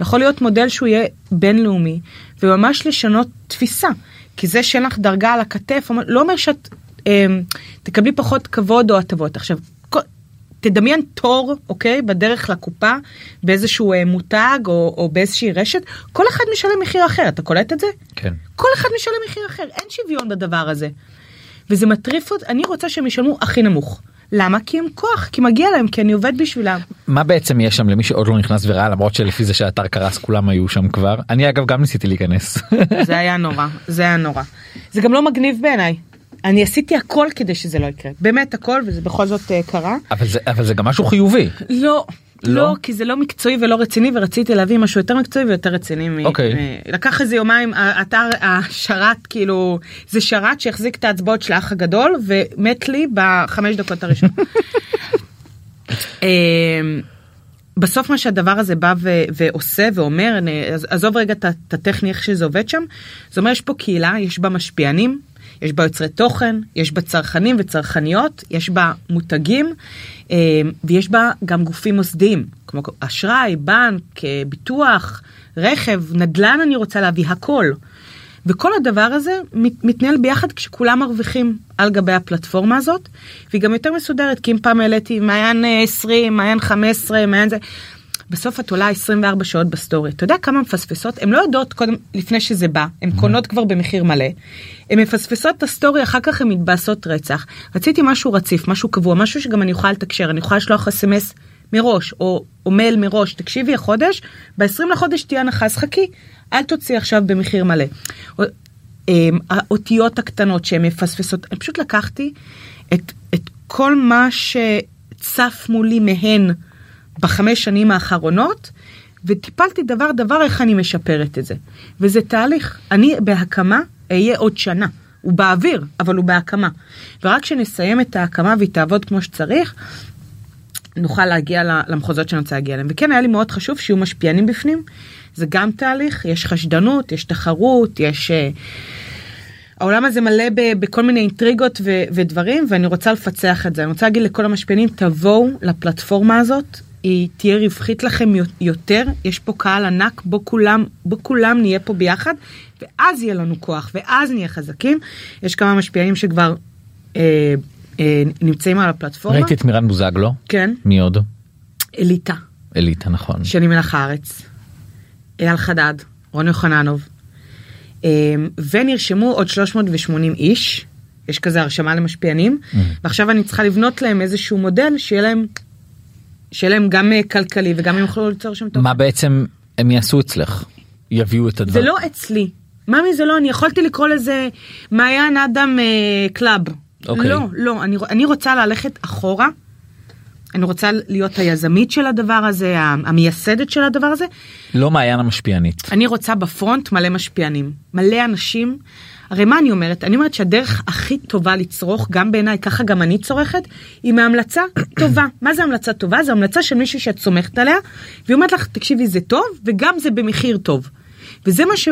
יכול להיות מודל שהוא יהיה בינלאומי וממש לשנות תפיסה כי זה שאין לך דרגה על הכתף לא אומר שאת אה, תקבלי פחות כבוד או הטבות עכשיו תדמיין תור אוקיי בדרך לקופה באיזשהו אה, מותג או, או באיזושהי רשת כל אחד משלם מחיר אחר אתה קולט את זה כן. כל אחד משלם מחיר אחר אין שוויון בדבר הזה. וזה מטריף אותי אני רוצה שהם ישלמו הכי נמוך. למה? כי הם כוח, כי מגיע להם, כי אני עובד בשבילם. מה בעצם יש שם למי שעוד לא נכנס וראה למרות שלפי זה שהאתר קרס כולם היו שם כבר אני אגב גם ניסיתי להיכנס. זה היה נורא, זה היה נורא. זה גם לא מגניב בעיניי. אני עשיתי הכל כדי שזה לא יקרה, באמת הכל, וזה בכל זאת uh, קרה. אבל זה אבל זה גם משהו חיובי. לא, לא, כי זה לא מקצועי ולא רציני ורציתי להביא משהו יותר מקצועי ויותר רציני. מ- אוקיי. מ- לקח איזה יומיים, האתר, השרת כאילו, זה שרת שהחזיק את ההצבעות של האח הגדול ומת לי בחמש דקות הראשונות. אמ, בסוף מה שהדבר הזה בא ו- ועושה ואומר, אני- עזוב רגע את הטכני איך שזה עובד שם, זה אומר יש פה קהילה, יש בה משפיענים, יש בה יוצרי תוכן, יש בה צרכנים וצרכניות, יש בה מותגים אה, ויש בה גם גופים מוסדיים, כמו אשראי, בנק, אה, ביטוח, רכב, נדל"ן אני רוצה להביא, הכל. וכל הדבר הזה מת- מתנהל ביחד כשכולם מרוויחים על גבי הפלטפורמה הזאת, והיא גם יותר מסודרת, כי אם פעם העליתי מעיין אה, 20, מעיין 15, מעיין זה, בסוף את עולה 24 שעות בסטורי. אתה יודע כמה מפספסות? הן לא יודעות קודם, לפני שזה בא, הן קונות כבר במחיר מלא, הן מפספסות את הסטורי, אחר כך הן מתבאסות רצח. רציתי משהו רציף, משהו קבוע, משהו שגם אני יכולה לתקשר, אני יכולה לשלוח אס.אם.אס מראש, או, או מייל מראש, תקשיבי החודש, ב-20 לחודש תהיה הנחה, אז חכי, אל תוציא עכשיו במחיר מלא. אמ, האותיות הקטנות שהן מפספסות, אני פשוט לקחתי את, את כל מה שצף מולי מהן בחמש שנים האחרונות, וטיפלתי דבר דבר איך אני משפרת את זה. וזה תהליך, אני בהקמה אהיה עוד שנה. הוא באוויר, אבל הוא בהקמה. ורק כשנסיים את ההקמה והיא תעבוד כמו שצריך, נוכל להגיע למחוזות שאני רוצה להגיע אליהם. וכן, היה לי מאוד חשוב שיהיו משפיענים בפנים. זה גם תהליך, יש חשדנות, יש תחרות, יש... אה, העולם הזה מלא ב- בכל מיני אינטריגות ו- ודברים, ואני רוצה לפצח את זה. אני רוצה להגיד לכל המשפיענים, תבואו לפלטפורמה הזאת, היא תהיה רווחית לכם יו- יותר, יש פה קהל ענק, בו כולם, בו כולם נהיה פה ביחד, ואז יהיה לנו כוח, ואז נהיה חזקים. יש כמה משפיענים שכבר אה, אה, נמצאים על הפלטפורמה. ראיתי את מירן בוזגלו. כן. מי עוד? אליטה, אליטה נכון. שני מלח הארץ, אייל חדד, רון יוחננוב, אמ, ונרשמו עוד 380 איש, יש כזה הרשמה למשפיענים, ועכשיו אני צריכה לבנות להם איזשהו מודל שיהיה להם, שיהיה להם גם אה, כלכלי וגם הם יוכלו ליצור שם תוכן. מה בעצם הם יעשו אצלך? יביאו את זה הדבר. לא אצלי. ממי זה לא, אני יכולתי לקרוא לזה מעיין אדם אה, club. אוקיי. לא, לא, אני, אני רוצה ללכת אחורה. אני רוצה להיות היזמית של הדבר הזה, המייסדת של הדבר הזה. לא מעיין המשפיענית. אני רוצה ב front מלא משפיענים, מלא אנשים. הרי מה אני אומרת? אני אומרת שהדרך הכי טובה לצרוך, גם בעיניי, ככה גם אני צורכת, היא מהמלצה טובה. מה זה המלצה טובה? זו המלצה של מישהי שאת סומכת עליה, והיא אומרת לך, תקשיבי, זה טוב, וגם זה במחיר טוב. וזה מה ש...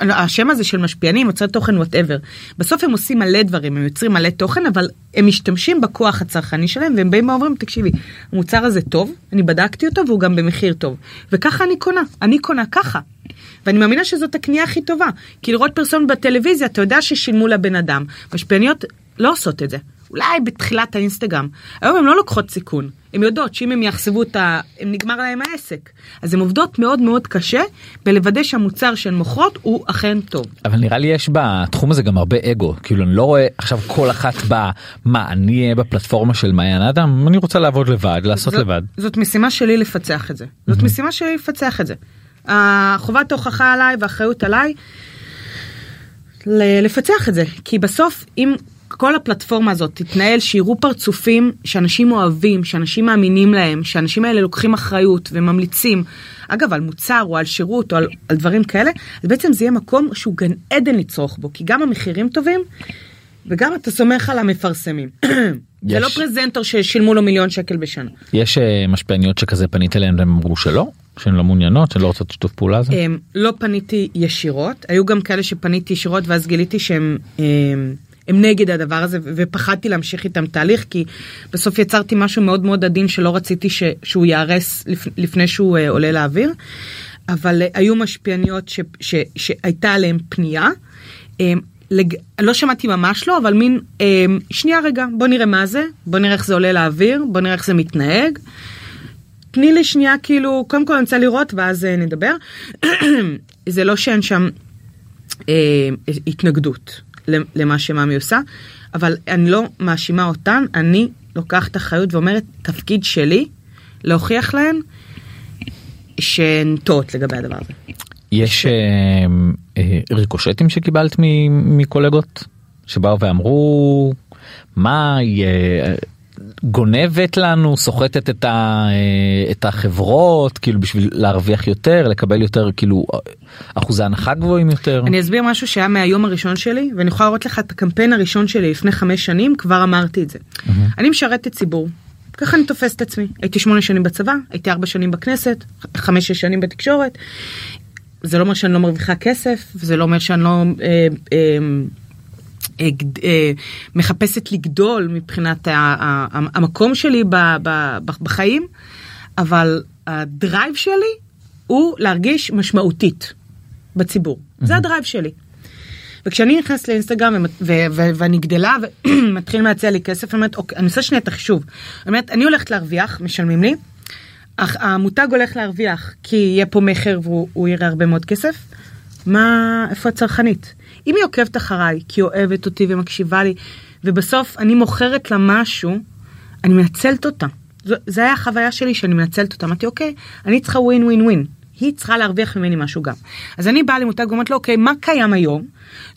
השם הזה של משפיענים, יוצרי תוכן, וואטאבר. בסוף הם עושים מלא דברים, הם יוצרים מלא תוכן, אבל הם משתמשים בכוח הצרכני שלהם, והם באים ואומרים, תקשיבי, המוצר הזה טוב, אני בדקתי אותו והוא גם במחיר טוב. וככה אני קונה, אני קונה ככה. ואני מאמינה שזאת הקנייה הכי טובה. כי לראות פרסומת בטלוויזיה, אתה יודע ששילמו לבן אדם. משפיעניות לא עושות את זה. אולי בתחילת האינסטגרם. היום הן לא לוקחות סיכון. הן יודעות שאם הם יחשבו את ה... הם נגמר להם העסק. אז הן עובדות מאוד מאוד קשה בלוודא שהמוצר שהן מוכרות הוא אכן טוב. אבל נראה לי יש בתחום הזה גם הרבה אגו כאילו אני לא רואה עכשיו כל אחת באה מה אני אהיה בפלטפורמה של מעיין אדם אני רוצה לעבוד לבד לעשות זאת, לבד. זאת משימה שלי לפצח את זה. זאת משימה שלי לפצח את זה. החובת ההוכחה עליי והאחריות עליי לפצח את זה. כי בסוף אם כל הפלטפורמה הזאת תתנהל שיראו פרצופים שאנשים אוהבים, שאנשים מאמינים להם, שאנשים האלה לוקחים אחריות וממליצים, אגב על מוצר או על שירות או על, על דברים כאלה, אז בעצם זה יהיה מקום שהוא גן עדן לצרוך בו, כי גם המחירים טובים וגם אתה סומך על המפרסמים. זה לא. פרזנטור ששילמו לו מיליון שקל בשנה. יש אה, משפיעניות שכזה פנית אליהן והם אמרו שלא שהן לא מעוניינות שהן לא רוצות שיתוף פעולה הזה. הם, לא פניתי ישירות, היו גם כאלה שפניתי ישירות ואז גיליתי שהם הם, נגד הדבר הזה ופחדתי להמשיך איתם תהליך כי בסוף יצרתי משהו מאוד מאוד עדין שלא רציתי ש, שהוא ייהרס לפ, לפני שהוא uh, עולה לאוויר. אבל uh, היו משפיעניות ש, ש, שהייתה עליהם פנייה. Um, לג... לא שמעתי ממש לא אבל מין um, שנייה רגע בוא נראה מה זה בוא נראה איך זה עולה לאוויר בוא נראה איך זה מתנהג. תני לי שנייה כאילו קודם כל אני רוצה לראות ואז אה, נדבר. זה לא שאין שם אה, התנגדות למה שמאמי עושה אבל אני לא מאשימה אותן אני לוקחת אחריות ואומרת תפקיד שלי להוכיח להן שהן טועות לגבי הדבר הזה. יש אה, אה, ריקושטים שקיבלת מקולגות שבאו ואמרו מה גונבת לנו סוחטת את, ה, את החברות כאילו בשביל להרוויח יותר לקבל יותר כאילו אחוזי הנחה גבוהים יותר. אני אסביר משהו שהיה מהיום הראשון שלי ואני יכולה לראות לך את הקמפיין הראשון שלי לפני חמש שנים כבר אמרתי את זה. Mm-hmm. אני משרתת ציבור. ככה אני תופסת את עצמי הייתי שמונה שנים בצבא הייתי ארבע שנים בכנסת חמש שש שנים בתקשורת. זה לא אומר שאני לא מרוויחה כסף זה לא אומר שאני לא. אה, אה, אה, אה, מחפשת לגדול מבחינת המקום שלי בחיים, אבל הדרייב שלי הוא להרגיש משמעותית בציבור. זה הדרייב שלי. וכשאני נכנסת לאינסטגרם ואני גדלה ומתחיל להציע לי כסף, אני אומרת, אוקיי, אני עושה שנייה את החישוב. אני אומרת, אני הולכת להרוויח, משלמים לי, איך המותג הולך להרוויח כי יהיה פה מכר והוא יראה הרבה מאוד כסף. מה, איפה הצרכנית? אם היא עוקבת אחריי כי היא אוהבת אותי ומקשיבה לי, ובסוף אני מוכרת לה משהו, אני מנצלת אותה. זו, זה היה החוויה שלי שאני מנצלת אותה. אמרתי, אוקיי, אני צריכה ווין ווין ווין. היא צריכה להרוויח ממני משהו גם. אז אני באה למותג ואומרת לו, אוקיי, מה קיים היום?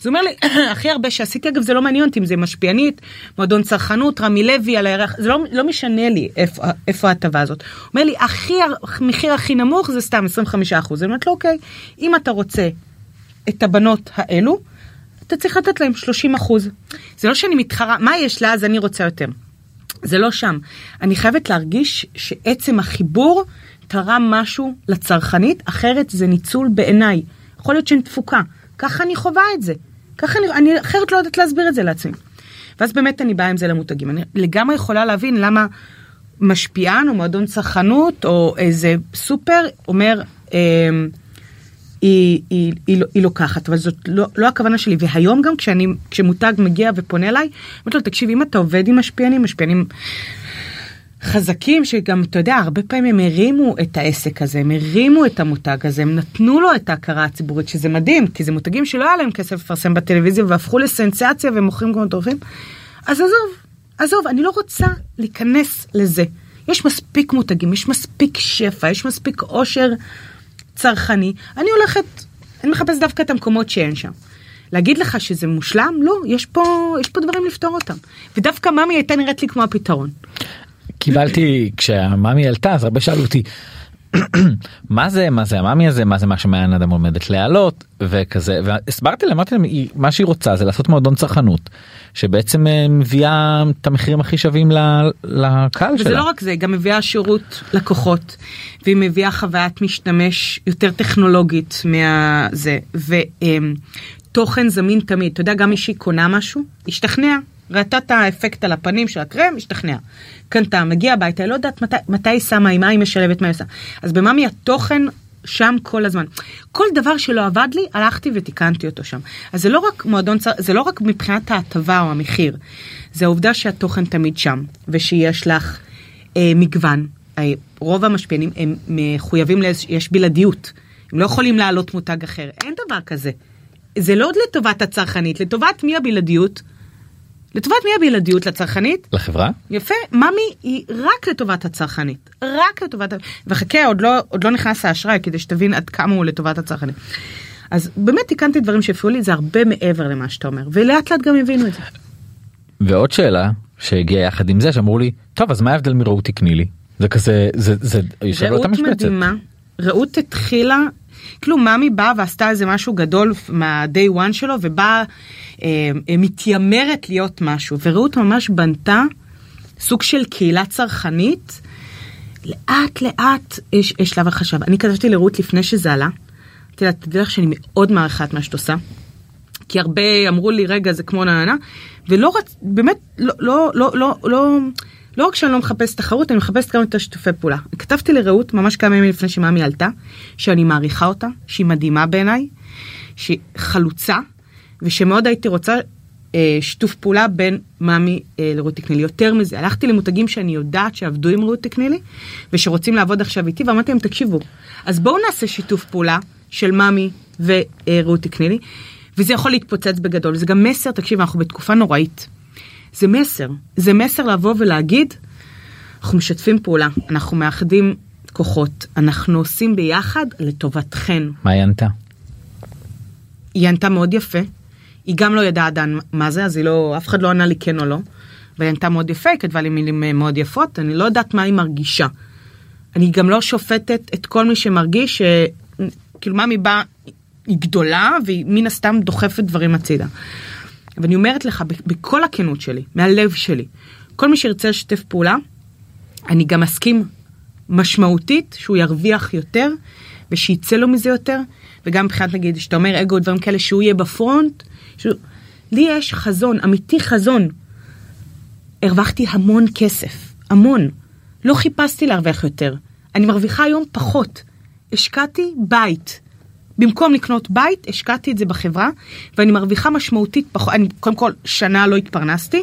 אז הוא אומר לי, הכי הרבה שעשיתי, אגב, זה לא מעניין אותי אם זה משפיענית, מועדון צרכנות, רמי לוי על הירח, זה לא, לא משנה לי איפה, ההטבה הזאת. הוא אומר לי, הכי, המחיר הכי נמוך זה סתם 25 אחוז. אני אומרת לו, אוקיי, אם אתה רוצה את הבנות האלו, אתה צריך לתת להם 30 אחוז. זה לא שאני מתחרה, מה יש לה אז אני רוצה יותר. זה לא שם. אני חייבת להרגיש שעצם החיבור תרם משהו לצרכנית, אחרת זה ניצול בעיניי. יכול להיות שאין תפוקה. ככה אני חווה את זה. ככה אני, אני אחרת לא יודעת להסביר את זה לעצמי. ואז באמת אני באה עם זה למותגים. אני לגמרי יכולה להבין למה משפיען או מועדון צרכנות או איזה סופר אומר, אה, היא, היא, היא, היא לוקחת, אבל זאת לא, לא הכוונה שלי. והיום גם כשאני, כשמותג מגיע ופונה אליי, אומרת לו, תקשיב, אם אתה עובד עם משפיענים, משפיענים חזקים, שגם, אתה יודע, הרבה פעמים הם הרימו את העסק הזה, הם הרימו את המותג הזה, הם נתנו לו את ההכרה הציבורית, שזה מדהים, כי זה מותגים שלא היה להם כסף לפרסם בטלוויזיה והפכו לסנסציה ומוכרים כמו מטורפים. אז עזוב, עזוב, אני לא רוצה להיכנס לזה. יש מספיק מותגים, יש מספיק שפע, יש מספיק עושר. צרכני, אני הולכת, אני מחפש דווקא את המקומות שאין שם. להגיד לך שזה מושלם? לא, יש פה, יש פה דברים לפתור אותם. ודווקא ממי הייתה נראית לי כמו הפתרון. קיבלתי, כשהממי עלתה אז הרבה שאלו אותי, מה זה מה זה המאמי הזה מה זה מה שמעיין אדם עומדת להעלות וכזה והסברתי להם מה שהיא רוצה זה לעשות מועדון צרכנות שבעצם אה, מביאה את המחירים הכי שווים לקהל וזה שלה. וזה לא רק זה גם מביאה שירות לקוחות והיא מביאה חוויית משתמש יותר טכנולוגית מהזה ותוכן זמין תמיד אתה יודע גם מי שהיא קונה משהו השתכנע ראתה את האפקט על הפנים של הקרם, השתכנע. קנתה, מגיע הביתה, לא יודעת מתי, היא שמה, עם מה היא משלבת, מה היא עושה. אז במאמי התוכן שם כל הזמן. כל דבר שלא עבד לי, הלכתי ותיקנתי אותו שם. אז זה לא רק מועדון, זה לא רק מבחינת ההטבה או המחיר, זה העובדה שהתוכן תמיד שם, ושיש לך אה, מגוון. אה, רוב המשפיענים הם מחויבים, לש, יש בלעדיות. הם לא יכולים להעלות מותג אחר, אין דבר כזה. זה לא לטובת הצרכנית, לטובת מי הבלעדיות? לטובת מי הבלעדיות לצרכנית? לחברה? יפה, ממי היא רק לטובת הצרכנית, רק לטובת, וחכה עוד לא, עוד לא נכנס האשראי כדי שתבין עד כמה הוא לטובת הצרכנית. אז באמת תיקנתי דברים שהפריעו לי, זה הרבה מעבר למה שאתה אומר, ולאט לאט גם הבינו את זה. ועוד שאלה שהגיעה יחד עם זה שאמרו לי, טוב אז מה ההבדל מרעות תקני לי? זה כזה, זה, זה יושב לאותה משבצת. רעות מדהימה, רעות התחילה כאילו מאמי באה ועשתה איזה משהו גדול מה-day one שלו ובאה אה, אה, מתיימרת להיות משהו ורעות ממש בנתה סוג של קהילה צרכנית. לאט לאט יש, יש שלב החשב. אני כתבתי לרות לפני שזה עלה. אמרתי לה, תדעי לך שאני מאוד מעריכה את מה שאת עושה. כי הרבה אמרו לי רגע זה כמו נהנה ולא רצ... באמת לא לא לא לא לא לא רק שאני לא מחפש תחרות, אני מחפשת כמה יותר שיתופי פעולה. כתבתי לרעות ממש כמה ימים לפני שמאמי עלתה, שאני מעריכה אותה, שהיא מדהימה בעיניי, שהיא חלוצה, ושמאוד הייתי רוצה אה, שיתוף פעולה בין מאמי אה, לרות תקני לי. יותר מזה, הלכתי למותגים שאני יודעת שעבדו עם רות תקני לי, ושרוצים לעבוד עכשיו איתי, ואמרתי להם, תקשיבו, אז בואו נעשה שיתוף פעולה של מאמי ורות תקני לי, וזה יכול להתפוצץ בגדול. זה גם מסר, תקשיב, אנחנו בתקופה נוראית. זה מסר. זה מסר לבוא ולהגיד, אנחנו משתפים פעולה, אנחנו מאחדים כוחות, אנחנו עושים ביחד לטובתכן. מה היא ענתה? היא ענתה מאוד יפה. היא גם לא ידעה עדיין מה זה, אז היא לא, אף אחד לא ענה לי כן או לא. והיא ענתה מאוד יפה, היא כתבה לי מילים אה, מאוד יפות, אני לא יודעת מה היא מרגישה. אני גם לא שופטת את כל מי שמרגיש, ש... כאילו ממי באה, היא גדולה, והיא מן הסתם דוחפת דברים הצידה. ואני אומרת לך, בכל הכנות שלי, מהלב שלי, כל מי שירצה לשתף פעולה, אני גם מסכים משמעותית שהוא ירוויח יותר, ושיצא לו מזה יותר, וגם מבחינת נגיד, שאתה אומר אגו, דברים כאלה, שהוא יהיה בפרונט, שהוא... לי יש חזון, אמיתי חזון. הרווחתי המון כסף, המון. לא חיפשתי להרוויח יותר. אני מרוויחה היום פחות. השקעתי בית. במקום לקנות בית, השקעתי את זה בחברה, ואני מרוויחה משמעותית פחות, אני קודם כל שנה לא התפרנסתי,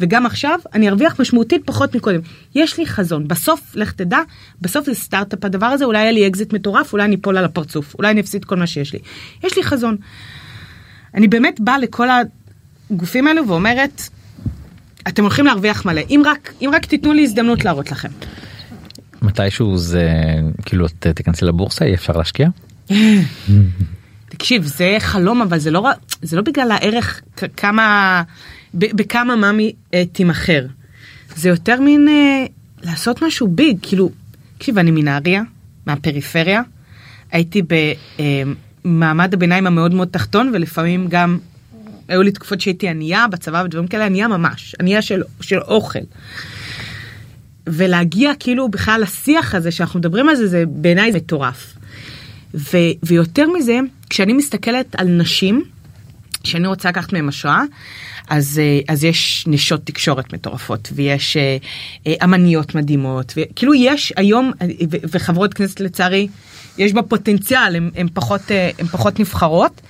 וגם עכשיו אני ארוויח משמעותית פחות מקודם. יש לי חזון, בסוף, לך תדע, בסוף זה סטארט-אפ הדבר הזה, אולי יהיה לי אקזיט מטורף, אולי אני אפול על הפרצוף, אולי אני אפסיד כל מה שיש לי. יש לי חזון. אני באמת באה לכל הגופים האלו ואומרת, אתם הולכים להרוויח מלא, אם רק, אם רק תיתנו לי הזדמנות להראות לכם. מתישהו זה כאילו את תיכנסי לבורסה יהיה אפשר להשקיע? תקשיב זה חלום אבל זה לא זה לא בגלל הערך כמה בכמה מאמי אה, תימכר. זה יותר מין אה, לעשות משהו ביג כאילו תקשיב אני מנהריה מהפריפריה הייתי במעמד אה, הביניים המאוד מאוד תחתון ולפעמים גם היו לי תקופות שהייתי ענייה בצבא ודברים כאלה ענייה ממש ענייה של, של אוכל. ולהגיע כאילו בכלל לשיח הזה שאנחנו מדברים על זה זה בעיניי מטורף. ו, ויותר מזה כשאני מסתכלת על נשים שאני רוצה לקחת מהם השראה אז אה, אז יש נשות תקשורת מטורפות ויש אה, אה, אמניות מדהימות וכאילו יש היום וחברות כנסת לצערי יש בה פוטנציאל הן פחות פחות נבחרות.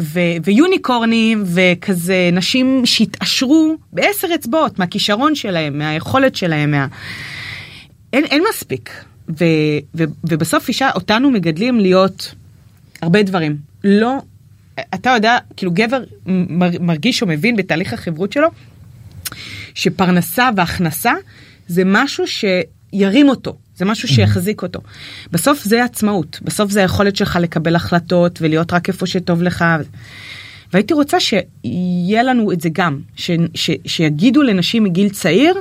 ו- ויוניקורנים וכזה נשים שהתעשרו בעשר אצבעות מהכישרון שלהם מהיכולת שלהם מה... אין, אין מספיק ו- ו- ובסוף אישה אותנו מגדלים להיות הרבה דברים לא אתה יודע כאילו גבר מרגיש או מבין בתהליך החברות שלו שפרנסה והכנסה זה משהו שירים אותו זה משהו שיחזיק אותו. בסוף זה עצמאות, בסוף זה היכולת שלך לקבל החלטות ולהיות רק איפה שטוב לך. והייתי רוצה שיהיה לנו את זה גם, ש, ש, שיגידו לנשים מגיל צעיר,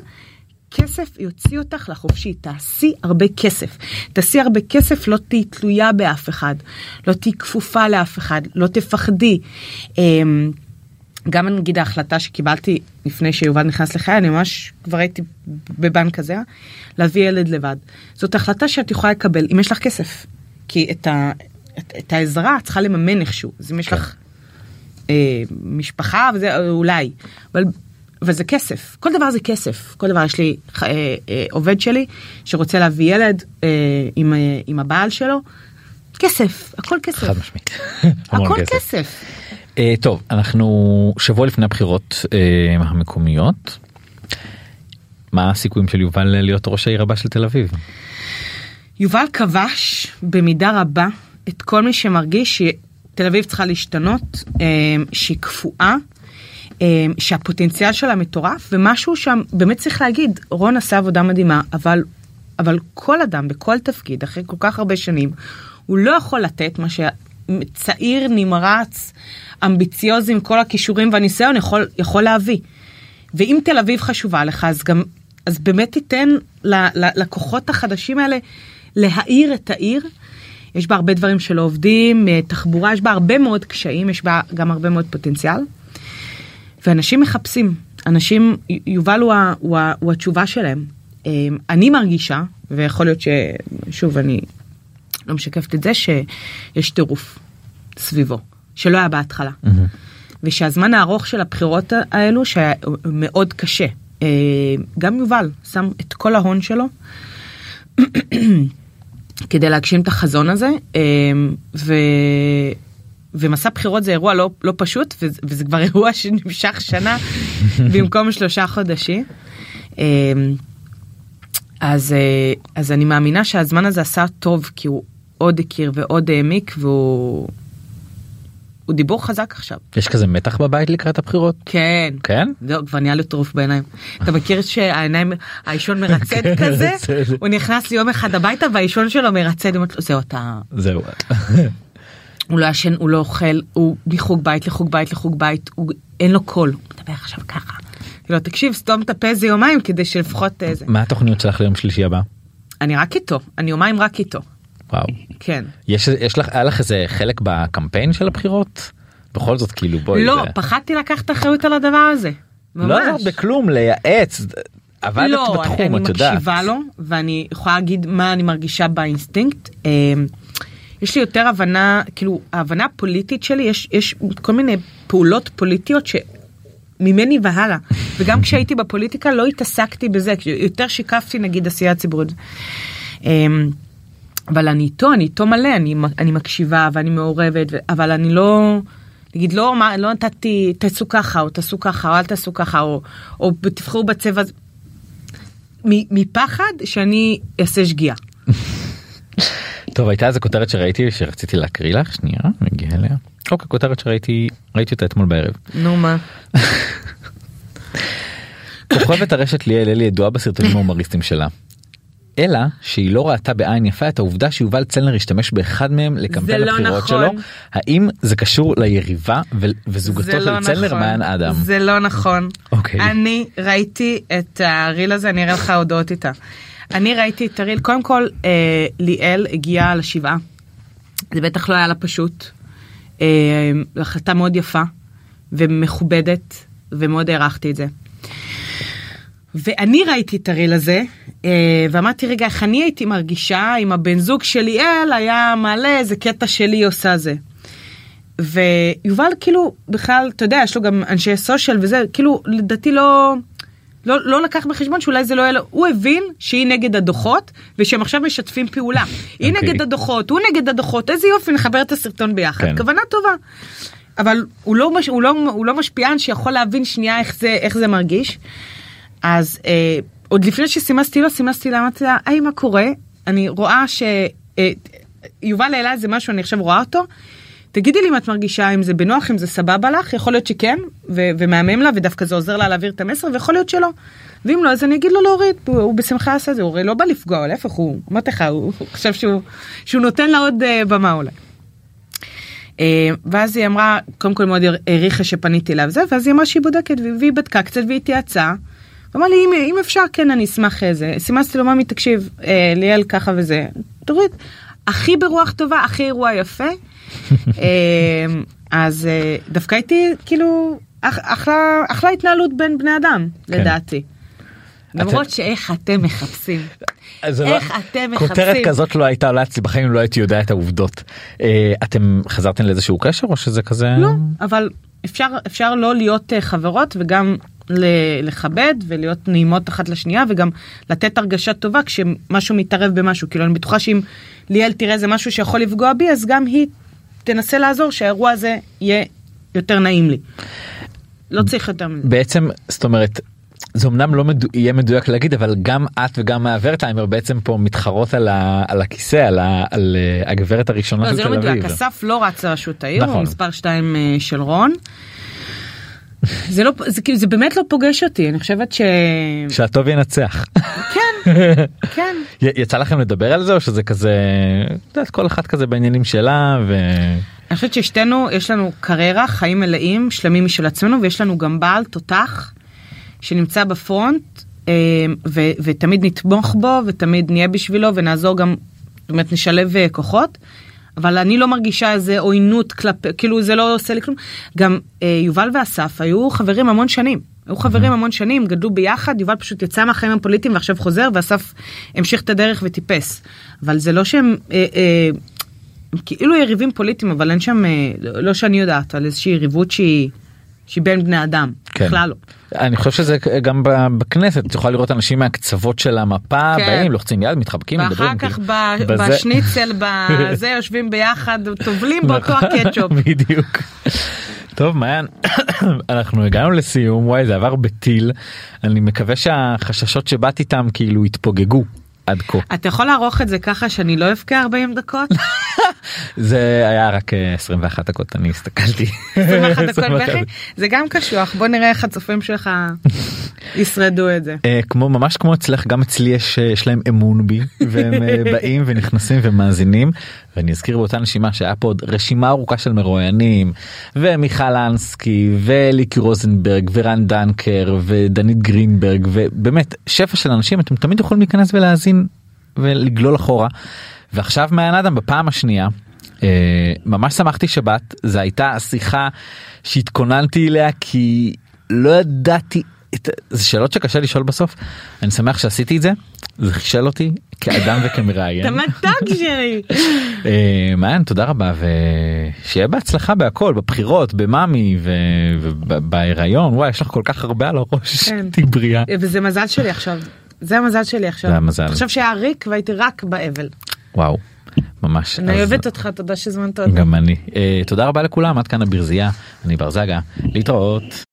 כסף יוציא אותך לחופשי, תעשי הרבה כסף. תעשי הרבה כסף, לא תהיי תלויה באף אחד, לא תהיי כפופה לאף אחד, לא תפחדי. אמ, גם נגיד ההחלטה שקיבלתי לפני שיובל נכנס לחיי, אני ממש כבר הייתי בבנק כזה, להביא ילד לבד. זאת החלטה שאת יכולה לקבל אם יש לך כסף. כי את, ה, את, את העזרה את צריכה לממן איכשהו. אז אם יש כן. לך אה, משפחה וזה אולי, אבל, אבל זה כסף. כל דבר זה כסף. כל דבר יש לי אה, אה, עובד שלי שרוצה להביא ילד אה, עם, אה, עם הבעל שלו. כסף, הכל כסף. חד משמעית. הכל כסף. כסף. Uh, טוב אנחנו שבוע לפני הבחירות uh, המקומיות. מה הסיכויים של יובל להיות ראש העיר הבא של תל אביב? יובל כבש במידה רבה את כל מי שמרגיש שתל אביב צריכה להשתנות, uh, שהיא קפואה, שהפוטנציאל שלה מטורף ומשהו שם באמת צריך להגיד רון עשה עבודה מדהימה אבל אבל כל אדם בכל תפקיד אחרי כל כך הרבה שנים הוא לא יכול לתת מה שצעיר נמרץ אמביציוזי עם כל הכישורים והניסיון יכול, יכול להביא. ואם תל אביב חשובה לך אז גם אז באמת תיתן ללקוחות החדשים האלה להאיר את העיר. יש בה הרבה דברים שלא עובדים, אה, תחבורה, יש בה הרבה מאוד קשיים, יש בה גם הרבה מאוד פוטנציאל. ואנשים מחפשים, אנשים, יובל הוא, הוא, הוא התשובה שלהם. אה, אני מרגישה, ויכול להיות ששוב אני לא משקפת את זה, שיש טירוף סביבו. שלא היה בהתחלה. Mm-hmm. ושהזמן הארוך של הבחירות האלו שהיה מאוד קשה. אה, גם יובל שם את כל ההון שלו כדי להגשים את החזון הזה אה, ו... ומסע בחירות זה אירוע לא, לא פשוט וזה כבר אירוע שנמשך שנה במקום שלושה חודשים. אה, אז, אז אני מאמינה שהזמן הזה עשה טוב כי הוא עוד הכיר ועוד העמיק והוא הוא דיבור חזק עכשיו. יש כזה מתח בבית לקראת הבחירות? כן. כן? זהו, כבר נהיה לו טרוף בעיניים. אתה מכיר שהעיניים, האישון מרצד כזה? הוא נכנס לי יום אחד הביתה והאישון שלו מרצד, זהו אתה... זהו. הוא לא ישן, הוא לא אוכל, הוא מחוג בית לחוג בית לחוג בית, הוא, אין לו קול, הוא מדבר עכשיו ככה. כאילו, תקשיב, סתום את הפה איזה יומיים כדי שלפחות איזה. מה התוכניות שלך ליום שלישי הבא? אני רק איתו, אני יומיים רק איתו. וואו. כן. יש, יש לך, היה לך איזה חלק בקמפיין של הבחירות? בכל זאת כאילו בואי. לא, זה... פחדתי לקחת אחריות על הדבר הזה. ממש. לא עזרת בכלום, לייעץ, עבדת לא, בתחום, אני את יודעת. מקשיבה לו, ואני יכולה להגיד מה אני מרגישה באינסטינקט. אה, יש לי יותר הבנה, כאילו, ההבנה הפוליטית שלי, יש, יש כל מיני פעולות פוליטיות שממני והלאה. וגם כשהייתי בפוליטיקה לא התעסקתי בזה, יותר שיקפתי נגיד עשייה ציבורית. אה, אבל אני איתו, אני איתו מלא, אני, אני מקשיבה ואני מעורבת, אבל אני לא, נגיד, לא, מה, לא נתתי, תעשו ככה, או תעשו ככה, או אל תעשו ככה, או, או תבחרו בצבע הזה. מפחד שאני אעשה שגיאה. טוב הייתה איזה כותרת שראיתי שרציתי להקריא לך שנייה נגיע אליה. אוקיי כותרת שראיתי ראיתי אותה אתמול בערב. נו מה? כוכבת הרשת ליאל אלי ידועה בסרטונים ההומוריסטיים שלה. אלא שהיא לא ראתה בעין יפה את העובדה שיובל צלנר השתמש באחד מהם לקמפיין לא הבחירות נכון. שלו. האם זה קשור ליריבה ו- וזוגתו של לא צלנר נכון. מעיין אדם? זה לא נכון. אוקיי. אני ראיתי את הריל הזה, אני אראה לך הודעות איתה. אני ראיתי את הריל, קודם כל אה, ליאל הגיעה לשבעה. זה בטח לא היה לה פשוט. אה, החלטה מאוד יפה ומכובדת ומאוד הערכתי את זה. ואני ראיתי את הריל הזה אה, ואמרתי רגע איך אני הייתי מרגישה אם הבן זוג של ליאל היה מעלה איזה קטע שלי עושה זה. ויובל כאילו בכלל אתה יודע יש לו גם אנשי סושיאל וזה כאילו לדעתי לא לא, לא לקח בחשבון שאולי זה לא היה לו, הוא הבין שהיא נגד הדוחות ושהם עכשיו משתפים פעולה. היא אוקיי. נגד הדוחות, הוא נגד הדוחות, איזה יופי נחבר את הסרטון ביחד, כן. כוונה טובה. אבל הוא לא, מש, הוא, לא, הוא לא משפיען שיכול להבין שנייה איך זה, איך זה מרגיש. אז אה, עוד לפני שסימסתי לו, סימסתי לה, אמרתי לה, היי מה קורה? אני רואה שיובל העלה איזה משהו, אני עכשיו רואה אותו. תגידי לי אם את מרגישה אם זה בנוח, אם זה סבבה לך, יכול להיות שכן, ו- ומהמם לה, ודווקא זה עוזר לה להעביר את המסר, ויכול להיות שלא. ואם לא, אז אני אגיד לו להוריד, הוא, הוא בשמחה יעשה את זה, הוא הרי לא בא לפגוע, להפך, הוא, אמרתי לך, הוא חושב שהוא, שהוא נותן לה עוד uh, במה אולי. Uh, ואז היא אמרה, קודם כל מאוד העריכה שפניתי אליו זה, ואז היא אמרה שהיא בודקת, והיא- בדקה קצת והיא התייעצה. אמרה לי, אם, אם אפשר, כן, אני אשמח איזה. סימסתי לו, ממי, תקשיב, אה, ליאל ככה וזה, תוריד. הכי ברוח טובה, הכי אירוע יפה. אה, אז אה, דווקא הייתי, כאילו, אח, אחלה, אחלה התנהלות בין בני אדם, כן. לדעתי. למרות שאיך אתם מחפשים. אז זה איך לא- אתם כותרת מחפשים? כזאת לא הייתה עולה אצלי בחיים לא הייתי יודע את העובדות. אה, אתם חזרתם לאיזשהו קשר או שזה כזה? לא, אבל אפשר, אפשר לא להיות אה, חברות וגם לכבד ולהיות נעימות אחת לשנייה וגם לתת הרגשה טובה כשמשהו מתערב במשהו. כאילו אני בטוחה שאם ליאל תראה איזה משהו שיכול לפגוע בי אז גם היא תנסה לעזור שהאירוע הזה יהיה יותר נעים לי. לא צריך יותר מזה. בעצם זאת אומרת זה אמנם לא מדו, יהיה מדויק להגיד אבל גם את וגם מהוורטהיימר בעצם פה מתחרות על, ה, על הכיסא על, ה, על uh, הגברת הראשונה לא, של זה תל לא אביב. מדויק, אסף לא רץ לראשות העיר, נכון. הוא מספר 2 של רון. זה לא, זה כאילו, זה באמת לא פוגש אותי, אני חושבת ש... שהטוב ינצח. כן, כן. י- יצא לכם לדבר על זה או שזה כזה את יודעת, כל אחת כזה בעניינים שלה ו... אני חושבת ששתינו יש לנו קריירה חיים מלאים שלמים משל עצמנו ויש לנו גם בעל תותח שנמצא בפרונט אה, ו- ותמיד נתמוך בו ותמיד נהיה בשבילו ונעזור גם זאת אומרת נשלב אה, כוחות. אבל אני לא מרגישה איזה עוינות כלפי כאילו זה לא עושה לי כלום גם אה, יובל ואסף היו חברים המון שנים היו חברים המון שנים גדלו ביחד יובל פשוט יצא מהחיים הפוליטיים ועכשיו חוזר ואסף המשיך את הדרך וטיפס אבל זה לא שהם אה, אה, הם כאילו יריבים פוליטיים אבל אין שם אה, לא שאני יודעת על איזושהי יריבות שהיא שהיא בין בני אדם כן. בכלל לא. אני חושב שזה גם בכנסת את יכולה לראות אנשים מהקצוות של המפה כן. באים לוחצים יד מתחבקים ואחר מדברים, כך כאילו. ב- בזה- בשניצל בזה יושבים ביחד טובלים באותו נכון, הקטשופ. בדיוק. טוב מעיין אנחנו הגענו לסיום וואי זה עבר בטיל אני מקווה שהחששות שבאת איתם כאילו התפוגגו עד כה אתה יכול לערוך את זה ככה שאני לא אבכה 40 דקות? זה היה רק אה, 21 דקות אני הסתכלתי 21 דקות 21. בכי? זה גם קשוח בוא נראה איך הצופים שלך ישרדו את זה. אה, כמו ממש כמו אצלך גם אצלי יש יש להם אמון בי והם אה, באים ונכנסים ומאזינים ואני אזכיר באותה נשימה שהיה פה עוד רשימה ארוכה של מרואיינים ומיכל אנסקי וליקי רוזנברג ורן דנקר ודנית גרינברג ובאמת שפע של אנשים אתם תמיד יכולים להיכנס ולהאזין ולגלול אחורה ועכשיו מעיין אדם בפעם השנייה. אה, ממש שמחתי שבת זה הייתה השיחה שהתכוננתי אליה כי לא ידעתי את זה שאלות שקשה לשאול בסוף אני שמח שעשיתי את זה זה חישל אותי כאדם וכמראיין. אתה מתוק שלי. אה, מעיין תודה רבה ושיהיה בהצלחה בהכל בבחירות במאמי ובהיריון וואי יש לך כל כך הרבה על הראש כן. תהיי בריאה. וזה מזל שלי עכשיו. זה המזל שלי עכשיו. זה המזל. עכשיו שהיה ריק והייתי רק באבל. וואו ממש. אני אוהבת אותך תודה שהזמנת אותי. גם אני. אה, תודה רבה לכולם עד כאן הברזייה אני בר זגה להתראות.